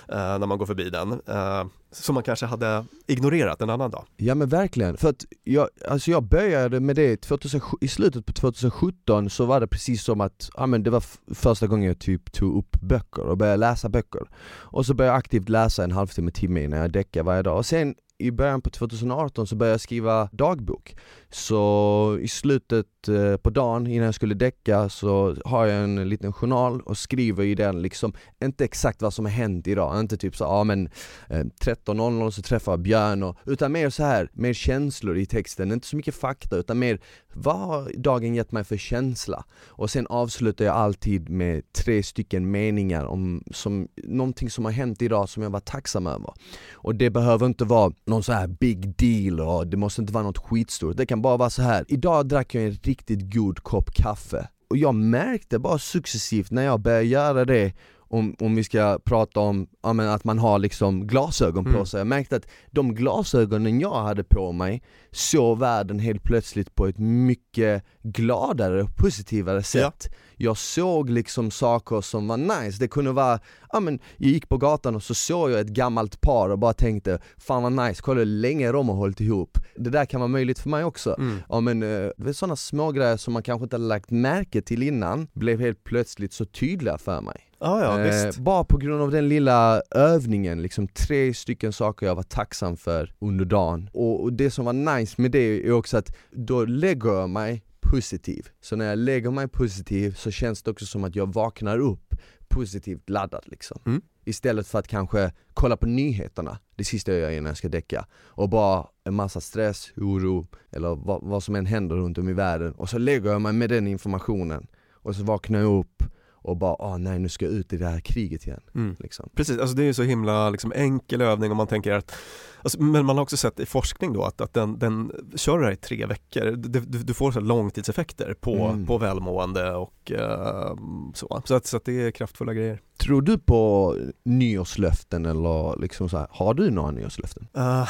eh, när man går förbi den. Uh, som man kanske hade ignorerat en annan dag. Ja men verkligen, för att jag, alltså jag började med det 2007, i slutet på 2017 så var det precis som att, ja men det var första gången jag typ tog upp böcker och började läsa böcker. Och så började jag aktivt läsa en halvtimme, timme innan jag däckade varje dag. Och sen i början på 2018 så började jag skriva dagbok. Så i slutet Eh, på dagen innan jag skulle däcka så har jag en liten journal och skriver i den liksom, inte exakt vad som har hänt idag, inte typ så, ja men eh, 13.00 så träffar jag Björn och, utan mer så här, mer känslor i texten, inte så mycket fakta utan mer vad har dagen gett mig för känsla? Och sen avslutar jag alltid med tre stycken meningar om som, någonting som har hänt idag som jag var tacksam över. Och det behöver inte vara någon så här big deal och det måste inte vara något skitstort, det kan bara vara så här. idag drack jag en riktigt god kopp kaffe. Och jag märkte bara successivt när jag började göra det om, om vi ska prata om ja, men att man har liksom glasögon på Mm. sig. Jag märkte att de glasögonen jag hade på mig såg världen helt plötsligt på ett mycket gladare och positivare sätt. Jag såg liksom saker som var nice, det kunde vara, ja men jag gick på gatan och så såg jag ett gammalt par och bara tänkte Fan vad nice, kolla hur länge de har hållit ihop. Det där kan vara möjligt för mig också. Mm. Ja men eh, sådana små grejer som man kanske inte hade lagt märke till innan, blev helt plötsligt så tydliga för mig. Ja, ja, Eh, visst. bara på grund av den lilla övningen, liksom tre stycken saker jag var tacksam för under dagen. Och, och det som var nice med det är också att då lägger jag mig positiv. Så när jag lägger mig positiv så känns det också som att jag vaknar upp positivt laddad liksom. Mm. Istället för att kanske kolla på nyheterna, det sista jag gör innan jag ska däcka. Och bara en massa stress, oro eller vad, vad som än händer runt om i världen. Och så lägger jag mig med den informationen. Och så vaknar jag upp och bara, ah nej nu ska jag ut i det här kriget igen. Mm. Liksom. Precis, alltså det är ju så himla liksom, enkel övning om man tänker att alltså, Men man har också sett i forskning då att, att den, den kör det här i tre veckor, du, du, du får så långtidseffekter på, Mm. på välmående och eh, så. Så att, så att det är kraftfulla grejer. Tror du på nyårslöften eller liksom så här, har du några nyårslöften? Eh,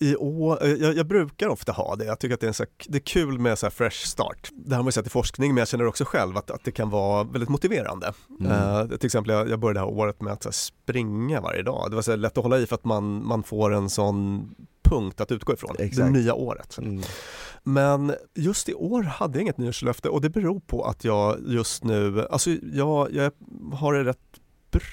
i år, eh, jag, jag brukar ofta ha det, jag tycker att det är, en så här, det är kul med så här fresh start. Det har man ju sett i forskning men jag känner också själv att, att det kan vara väldigt motiverande. Mm. Eh, till exempel jag, jag började det här året med att så här, springa varje dag. Det var så här, lätt att hålla i för att man, man får en sån punkt att utgå ifrån, det Exakt. nya året. Mm. Men just i år hade jag inget nyårslöfte och det beror på att jag just nu, alltså jag, jag har det rätt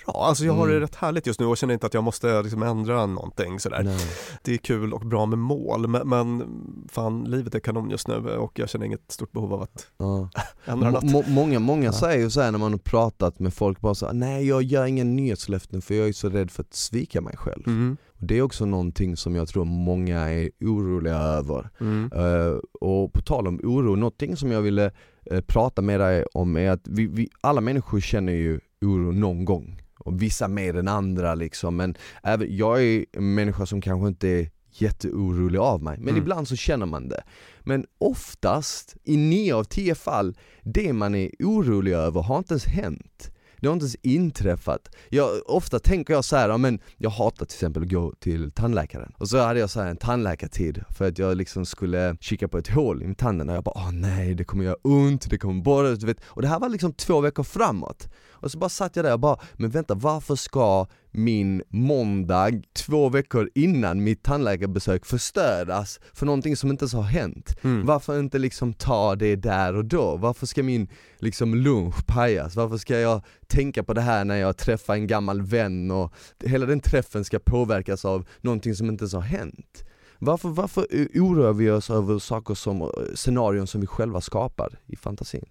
bra, alltså jag har Mm. det rätt härligt just nu och känner inte att jag måste liksom ändra någonting sådär. Nej. Det är kul och bra med mål men, men fan livet är kanon just nu och jag känner inget stort behov av att Ja. ändra något. Må- många många Ja. säger ju såhär när man har pratat med folk bara så nej jag gör inga nyårslöften för jag är så rädd för att svika mig själv. Mm. Det är också någonting som jag tror många är oroliga över. Mm. Eh, och på tal om oro, någonting som jag ville eh, prata med dig om är att vi, vi, alla människor känner ju oro någon gång. Och vissa mer än andra liksom, men även, jag är en människa som kanske inte är jätteorolig av mig, men Mm. ibland så känner man det. Men oftast, i nio av tio fall, det man är orolig över har inte ens hänt. Det har inte ens inträffat. Jag, ofta tänker jag så här, ja, men jag hatar till exempel att gå till tandläkaren. Och så hade jag så här en tandläkartid för att jag liksom skulle kika på ett hål i tanden och jag bara åh nej det kommer göra ont, det kommer borra, du vet. Och det här var liksom två veckor framåt. Och så bara satt jag där och bara, men vänta varför ska min måndag två veckor innan mitt tandläkarbesök förstöras för någonting som inte ens har hänt? Mm. Varför inte liksom ta det där och då? Varför ska min liksom lunch pajas? Varför ska jag tänka på det här när jag träffar en gammal vän och hela den träffen ska påverkas av någonting som inte ens har hänt? Varför, varför oroar vi oss över saker som, scenarion som vi själva skapar i fantasin?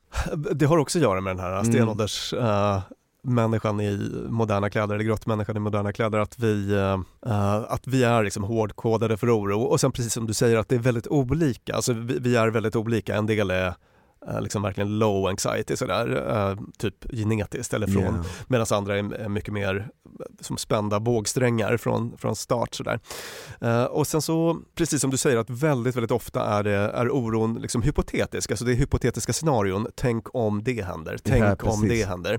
Det har också att göra med den här Mm. stenålders eh, människan i moderna kläder, eller grottmänniskan i moderna kläder, att vi, uh, att vi är liksom hårdkodade för oro. Och sen precis som du säger att det är väldigt olika, alltså vi, vi är väldigt olika. En del är liksom verkligen low anxiety sådär, eh, typ genetiskt eller från Yeah. medan andra är mycket mer eh, som spända bågsträngar från, från start. Sådär. Eh, och sen så, precis som du säger, att väldigt, väldigt ofta är, det, är oron liksom hypotetisk, alltså det är hypotetiska scenarion. Tänk om det händer, tänk Ja, om det händer.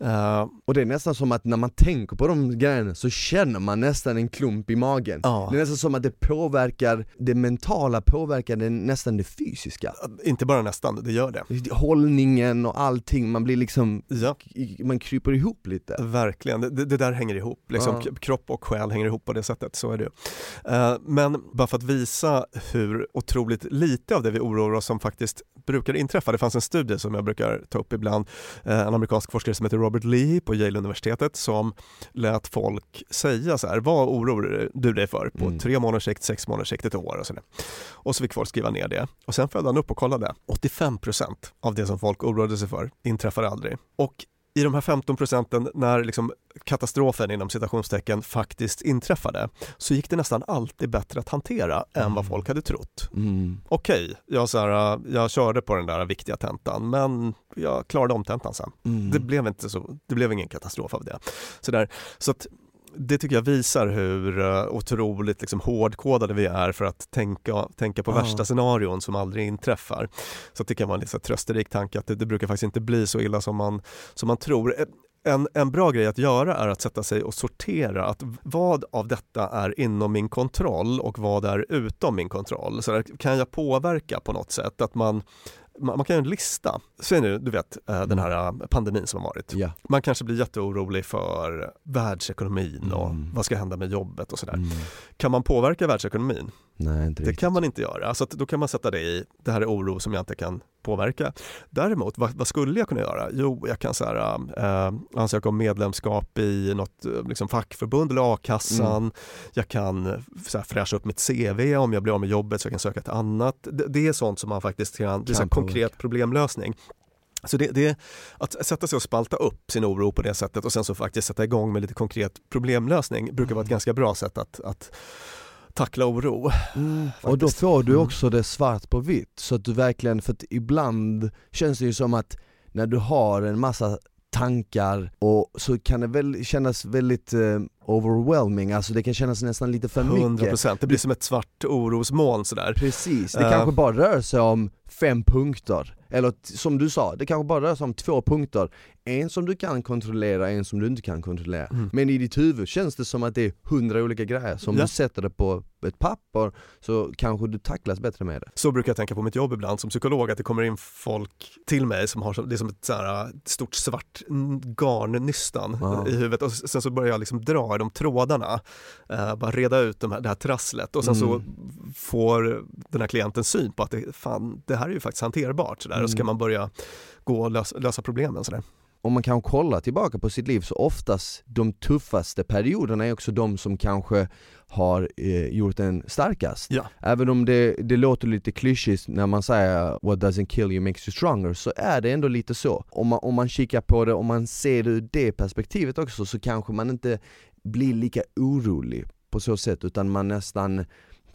Eh, Och det är nästan som att när man tänker på de grejerna så känner man nästan en klump i magen. ja. Det är nästan som att det påverkar, det mentala påverkar det, nästan det fysiska. Inte bara nästan, det gör det. Hållningen och allting, man blir liksom, Ja. man kryper ihop lite. Verkligen, det, det där hänger ihop. Liksom, Ja. Kropp och själ hänger ihop på det sättet, så är det ju. Eh, Men bara för att visa hur otroligt lite av det vi oroar oss som faktiskt brukar inträffa. Det fanns en studie som jag brukar ta upp ibland, eh, en amerikansk forskare som heter Robert Lee på Yale-universitetet som lät folk säga så här, vad oroar du dig för på Mm. tre månaders sikt, sex månaders sikt, ett år och sådär. Och så fick folk skriva ner det och sen följde han upp och kollade. 85% av det som folk oroade sig för inträffar aldrig. Och i de här 15 procenten när liksom katastrofen inom citationstecken faktiskt inträffade så gick det nästan alltid bättre att hantera än vad folk hade trott. Mm. Okej, jag, så här, jag körde på den där viktiga tentan men jag klarade om tentan sen. Mm. Det blev inte så, det blev ingen katastrof av det. Så, där, så att det tycker jag visar hur eh, otroligt liksom hårdkodade vi är för att tänka, tänka på Ja. värsta scenarion som aldrig inträffar. Så det kan vara en liksom trösterik tanke att det, det brukar faktiskt inte bli så illa som man, som man tror. Eh, en, en bra grej att göra är att sätta sig och sortera att vad av detta är inom min kontroll och vad är utom min kontroll. Så där, kan jag påverka på något sätt? Att man man, kan göra en lista. Säg nu, du vet eh, den här eh, pandemin som har varit. Ja. Man kanske blir jätteorolig för världsekonomin och Mm. vad ska hända med jobbet och sådär. Mm. Kan man påverka världsekonomin? Nej, inte Det riktigt. kan man inte göra. Så då kan man sätta det i, det här är oro som jag inte kan påverka. Däremot, vad, vad skulle jag kunna göra? Jo, jag kan så här, eh, ansöka om medlemskap i något eh, liksom fackförbund eller a-kassan. Mm. Jag kan eh, så här, fräscha upp mitt CV om jag blir av med jobbet så jag kan söka ett annat. Det, det är sånt som man faktiskt kan, det är så konkret problemlösning. Så det, det att sätta sig och spalta upp sin oro på det sättet och sen så faktiskt sätta igång med lite konkret problemlösning brukar vara ett ganska bra sätt att, att tackla oro. Mm. Och då får du Mm. också det svart på vitt så att du verkligen, för att ibland känns det ju som att när du har en massa tankar och så kan det väl kännas väldigt eh, overwhelming, alltså det kan kännas nästan lite för 100 mycket. procent, det blir som ett svart orosmoln sådär. Precis, det Eh. kanske bara rör sig om fem punkter. Eller som du sa, det kanske bara rör sig om två punkter. En som du kan kontrollera, en som du inte kan kontrollera. Mm. Men i ditt huvud känns det som att det är hundra olika grejer. Så om Ja. du sätter det på ett papper så kanske du tacklas bättre med det. Så brukar jag tänka på mitt jobb ibland som psykolog, att det kommer in folk till mig som har, så- det är som ett så här, stort svart garnnystan Ja. i huvudet och sen så börjar jag liksom dra i de trådarna, eh, bara reda ut de här, det här trasslet och sen så Mm. får den här klienten syn på att det, fan, det här är ju faktiskt hanterbart sådär och så kan Mm. man börja gå och lösa, lösa problemen sådär. om man kan kolla tillbaka på sitt liv så oftast de tuffaste perioderna är också de som kanske har eh, gjort en starkast. Ja. Även om det, det låter lite klyschigt när man säger what doesn't kill you makes you stronger så är det ändå lite så. Om man, om man kikar på det, om man ser det ur det perspektivet också så kanske man inte blir lika orolig på så sätt utan man nästan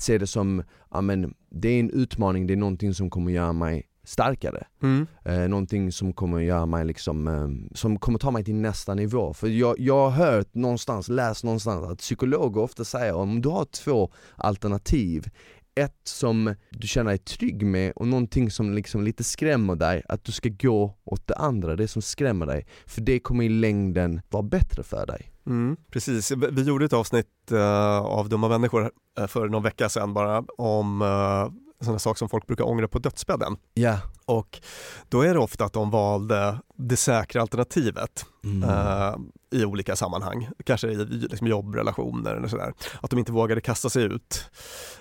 ser det som, ja men det är en utmaning, det är någonting som kommer göra mig starkare. Mm. Eh, någonting som kommer göra mig liksom, eh, som kommer ta mig till nästa nivå. För jag, jag har hört någonstans, läst någonstans att psykologer ofta säger om du har två alternativ ett som du känner dig trygg med och någonting som liksom lite skrämmer dig, att du ska gå åt det andra, det som skrämmer dig. För det kommer i längden vara bättre för dig. Mm, precis, vi gjorde ett avsnitt uh, av Dumma människor eh, för någon vecka sedan bara om uh, sådana saker som folk brukar ångra på dödsbädden. Ja. Och då är det ofta att de valde det säkra alternativet Mm. eh, i olika sammanhang, kanske i liksom jobbrelationer eller sådär. Att de inte vågade kasta sig ut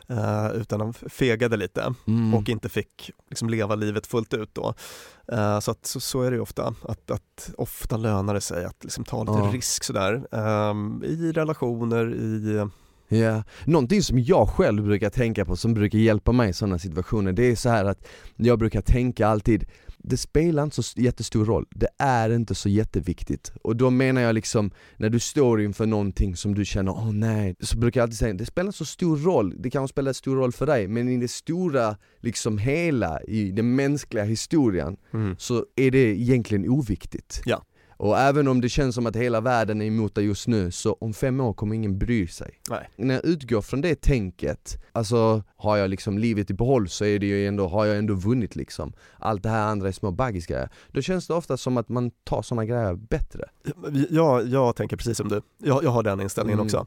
eh, utan de fegade lite Mm. och inte fick liksom leva livet fullt ut då. Eh, så, att, så, så är det ju ofta, att, att ofta lönar det sig att liksom ta lite Ja. risk sådär ehm, i relationer, i Ja, någonting som jag själv brukar tänka på som brukar hjälpa mig i sådana situationer det är så här att jag brukar tänka alltid det spelar inte så jättestor roll, det är inte så jätteviktigt. Och då menar jag liksom, när du står inför någonting som du känner, åh nej, så brukar jag alltid säga, det spelar inte så stor roll, det kan spela stor roll för dig, men i det stora, liksom hela, i den mänskliga historien, så är det egentligen oviktigt. Ja. Och även om det känns som att hela världen är emot dig just nu, så om fem år kommer ingen bry sig. Nej. När jag utgår från det tänket, alltså har jag liksom livet i behåll så är det ju ändå, har jag ändå vunnit liksom. Allt det här andra är små baggisgrejer. Då känns det ofta som att man tar sådana grejer bättre. Jag, jag tänker precis som du, jag, jag har den inställningen Mm. också.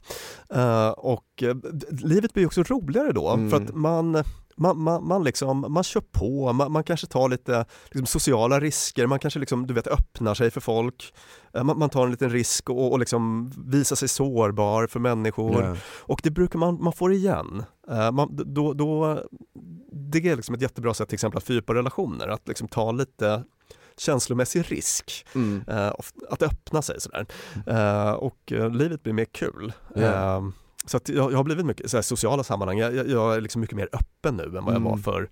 Eh, och eh, livet blir också roligare då Mm. för att man man, man, man, liksom, man kör på, man, man kanske tar lite liksom, sociala risker, man kanske liksom, du vet, öppnar sig för folk. Eh, Man, man tar en liten risk och, och liksom visar sig sårbar för människor. Ja. Och det brukar man, man få igen. Eh, man, då, då, det är liksom ett jättebra sätt till exempel att fördjupa relationer, att liksom ta lite känslomässig risk. Mm. Of- att öppna sig sådär. Eh, och livet blir mer kul. Ja. Så jag, jag har blivit mycket, så sociala sammanhang, jag, jag, är liksom mycket mer öppen nu än vad jag Mm. var för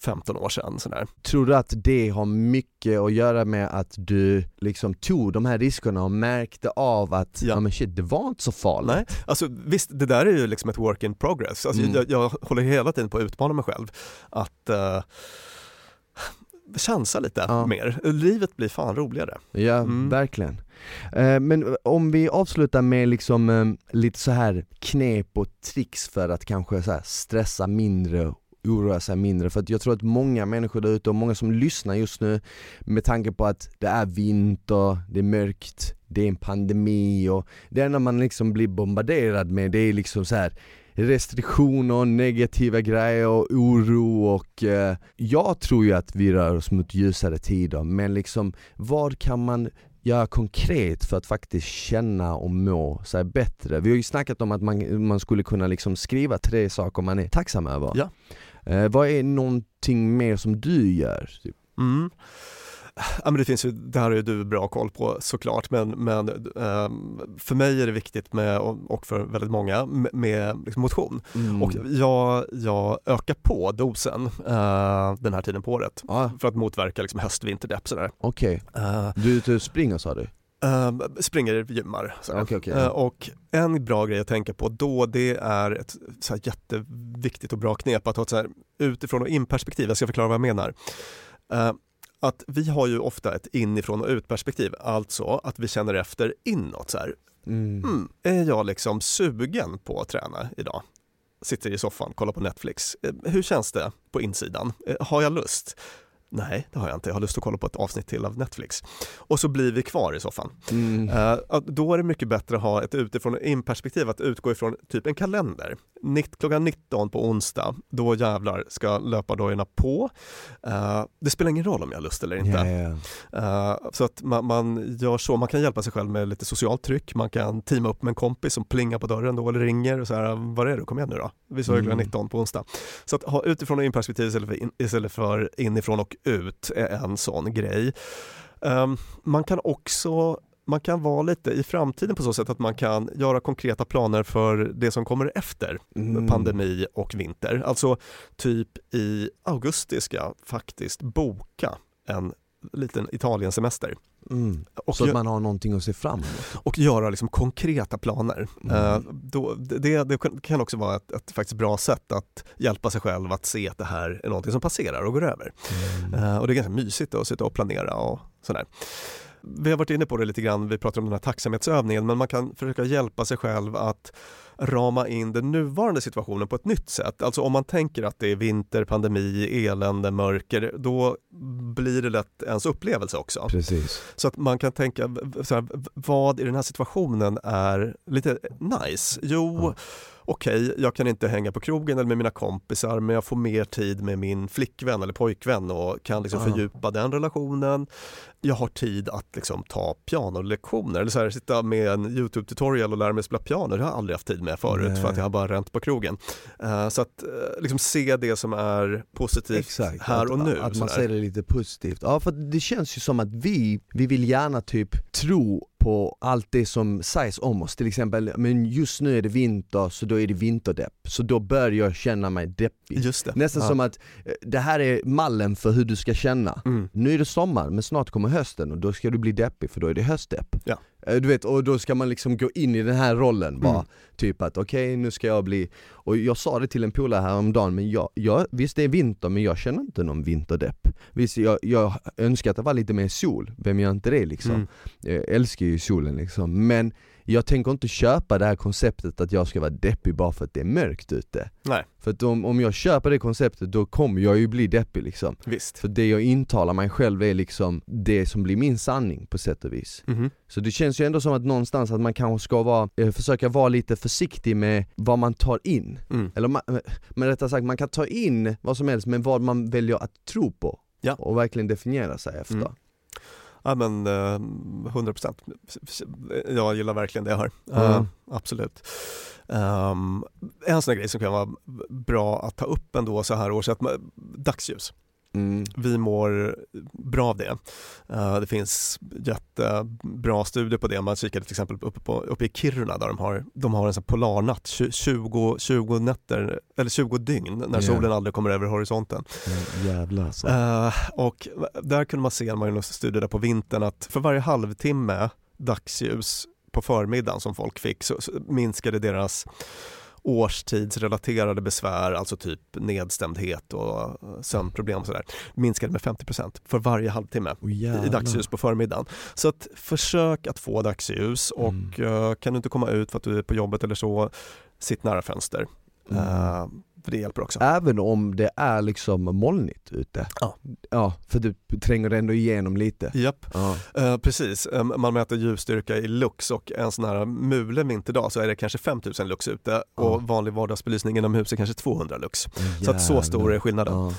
15 år sedan. Sådär. Tror du att det har mycket att göra med att du liksom tog de här riskerna och märkte av att, ja, Ja. men shit, det var inte så farligt? Nej, alltså visst, det där är ju liksom ett work in progress. Alltså, Mm. jag, jag håller hela tiden på att utmana mig själv att uh, chansa lite Ja. mer. Livet blir fan roligare. Ja, Mm. verkligen. Eh, men om vi avslutar med liksom eh, lite så här knep och tricks för att kanske så stressa mindre oroa sig mindre för att jag tror att många människor där ute och många som lyssnar just nu med tanke på att det är vinter, det är mörkt, det är en pandemi och det enda man liksom blir bombarderad med det är liksom så här restriktioner, negativa grejer och oro och eh, jag tror ju att vi rör oss mot ljusare tider men liksom vad kan man göra konkret för att faktiskt känna och må sig bättre? Vi har ju snackat om att man, man skulle kunna liksom skriva tre saker man är tacksam över. Ja. Eh, vad är någonting mer som du gör? Typ? Mm. Ja, men det finns ju, det här har ju du bra koll på såklart, men, men eh, för mig är det viktigt med, och för väldigt många med, liksom motion. Mm. Och jag, jag ökar på dosen eh, den här tiden på året Ja, för att motverka liksom höst-vinterdepp. Okej, Eh, du är ute och springer sa du? eh, springer, gymmar. Okej, okej. Eh, och en bra grej att tänka på då det är ett så här jätteviktigt och bra knep att ha ett så här utifrån och in-perspektiv. Jag ska förklara vad jag menar. Eh, att vi har ju ofta ett inifrån och ut-perspektiv, alltså att vi känner efter inåt. Så Mm. mm, är jag liksom sugen på att träna idag? Sitter i soffan, kollar på Netflix. Eh, Hur känns det på insidan? Eh, Har jag lust? Nej, det har jag inte. Jag har lust att kolla på ett avsnitt till av Netflix. Och så blir vi kvar i soffan. Mm. Att då är det mycket bättre att ha ett utifrån in-perspektiv, att utgå ifrån typ en kalender. Nitt, klockan 19 på onsdag, då jävlar ska löpardojorna på. Eh, det spelar ingen roll om jag har lust eller inte. Ja, ja. Eh, så att man, man gör så, man kan hjälpa sig själv med lite socialt tryck, man kan teama upp med en kompis som plingar på dörren då eller ringer och så här, var är du, kom igen nu då, vi sa ju klockan Mm. 19 på onsdag. Så att ha utifrån och in-perspektiv istället för, in, istället för inifrån och ut är en sån grej. Ehm, man kan också man kan vara lite i framtiden på så sätt att man kan göra konkreta planer för det som kommer efter Mm. pandemi och vinter. Alltså typ i augusti ska faktiskt boka en liten Italiensemester Mm. och, Så att man har någonting att se fram emot. och göra liksom konkreta planer. Mm. Eh, då, det, det kan- kan också vara ett, ett faktiskt bra sätt att hjälpa sig själv att se att det här är någonting som passerar och går över. Mm. Eh, och det är ganska mysigt att sitta och planera och sådär. Vi har varit inne på det lite grann, vi pratar om den här tacksamhetsövningen, men man kan försöka hjälpa sig själv att rama in den nuvarande situationen på ett nytt sätt. Alltså om man tänker att det är vinter, pandemi, elände, mörker, då blir det lätt ens upplevelse också. Precis. Så att man kan tänka, så här, vad i den här situationen är lite nice? Jo, Ja. Okej, jag kan inte hänga på krogen eller med mina kompisar, men jag får mer tid med min flickvän eller pojkvän och kan liksom Ja. fördjupa den relationen. Jag har tid att liksom ta pianolektioner eller så här, sitta med en YouTube-tutorial och lära mig spela piano. Det har jag aldrig haft tid med förut Nej. för att jag har bara ränt på krogen. Eh, så att eh, liksom se det som är positivt Exakt, här att, och nu. Att man ser det lite positivt. Ja för det känns ju som att vi, vi vill gärna typ tro på allt det som sägs om oss. Till exempel, men just nu är det vinter så då är det vinterdepp. Så då bör jag känna mig deppig. Nästan Ja. som att eh, det här är mallen för hur du ska känna. Mm. Nu är det sommar men snart kommer hösten och då ska du bli deppig för då är det höstdepp. Ja. Eh, Du vet, och då ska man liksom gå in i den här rollen bara. Mm. Typ att okej nu ska jag bli, och jag sa det till en polare häromdagen men jag, jag, visst det är vinter men jag känner inte någon vinterdepp. Visst jag, jag önskar att det var lite mer sol, vem gör inte det liksom? Mm. Jag älskar ju solen liksom, men jag tänker inte köpa det här konceptet att jag ska vara deppig bara för att det är mörkt ute. Nej, För att om, om jag köper det konceptet då kommer jag ju bli deppig liksom. visst. För det jag intalar mig själv är liksom det som blir min sanning på sätt och vis. Mhm. Så det känns ju ändå som att någonstans att man kanske ska vara, eh, försöka vara lite försiktig med vad man tar in. Mm. Eller man, men rättare sagt, man kan ta in vad som helst men vad man väljer att tro på. Ja. Och verkligen definiera sig efter. Mm. Ja men eh, 100 procent. Jag gillar verkligen det jag hör. Ja. Eh, absolut. Ehm, en sån grej som kan vara bra att ta upp ändå så här års, att man, dagsljus. Mm. Vi mår bra av det. Eh, det finns jättebra studier på det. Man kikade till exempel uppe, på, uppe i Kiruna där de har, de har en sån polarnatt, tju- 20, 20 nätter, eller 20 dygn när solen aldrig kommer över horisonten. Jävlar alltså. Eh, och där kunde man se, man gjorde en studie där på vintern, att för varje halvtimme dagsljus på förmiddagen som folk fick så, så minskade deras årstidsrelaterade besvär, alltså typ nedstämdhet och eh, sömnproblem och sådär, minskade med 50% för varje halvtimme Oh, i dagsljus på förmiddagen. Så att försök att få dagsljus och Mm. eh, kan du inte komma ut för att du är på jobbet eller så, sitt nära fönster. Mm. Uh, för det hjälper också. Även om det är liksom molnigt ute? Ja. Ja, för du tränger ändå igenom lite? Japp, ja. uh, precis. Um, man mäter ljusstyrka i lux och en sån här mulen vinterdag så är det kanske 5000 lux ute ja. och vanlig vardagsbelysning inomhus är kanske 200 lux. Oh, så att så stor är skillnaden. Ja.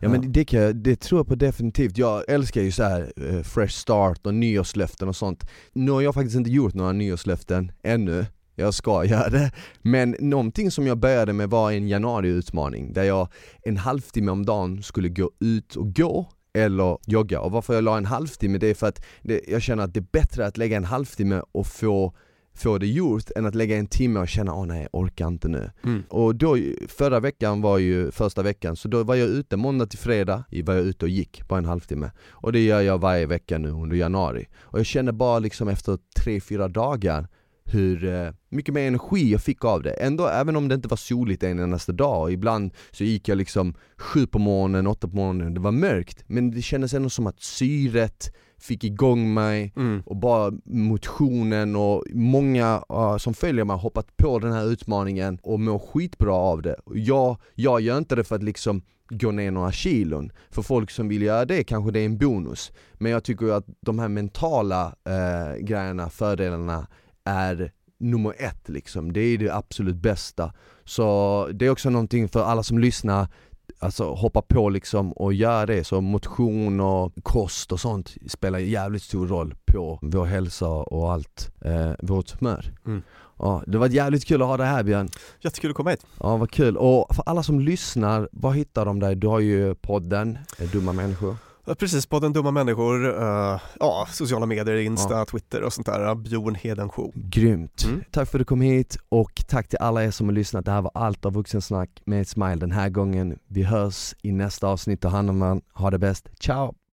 Ja men det, kan jag, det tror jag på definitivt. Jag älskar ju så här uh, fresh start och nyårslöften och sånt. Nu har jag faktiskt inte gjort några nyårslöften ännu, jag ska göra det. Men någonting som jag började med var en januariutmaning där jag en halvtimme om dagen skulle gå ut och gå eller jogga. Och varför jag la en halvtimme det är för att det, jag känner att det är bättre att lägga en halvtimme och få få det gjort än att lägga en timme och känna åh nej jag orkar inte nu. Mm. Och då, förra veckan var ju första veckan, så då var jag ute måndag till fredag, var jag ute och gick på en halvtimme. Och det gör jag varje vecka nu under januari. Och jag känner bara liksom efter tre fyra dagar hur eh, mycket mer energi jag fick av det. Ändå, även om det inte var soligt en endaste dag, ibland så gick jag liksom sju på morgonen, åtta på morgonen, det var mörkt. Men det kändes ändå som att syret fick igång mig mm. och bara motionen och många uh, som följer mig har hoppat på den här utmaningen och mår skitbra av det. Jag, jag gör inte det för att liksom gå ner några kilon. För folk som vill göra det kanske det är en bonus. Men jag tycker att de här mentala uh, grejerna, fördelarna är nummer ett liksom, det är det absolut bästa. Så det är också någonting för alla som lyssnar, alltså hoppa på liksom och göra det. Så motion och kost och sånt spelar jävligt stor roll på vår hälsa och allt, eh, vårt humör. Mm. Ja, det var jävligt kul att ha dig här Björn Jättekul att komma hit Ja vad kul, och för alla som lyssnar, var hittar de dig? Du har ju podden, Dumma Människor Precis, podden Dumma Människor, uh, ja, sociala medier, Insta, ja. Twitter och sånt där. Björn Heden Show. Grymt. Mm. Tack för att du kom hit och tack till alla er som har lyssnat. Det här var allt av Vuxensnack med smile den här gången. Vi hörs i nästa avsnitt. Ta hand om varandra. Ha det bäst. Ciao!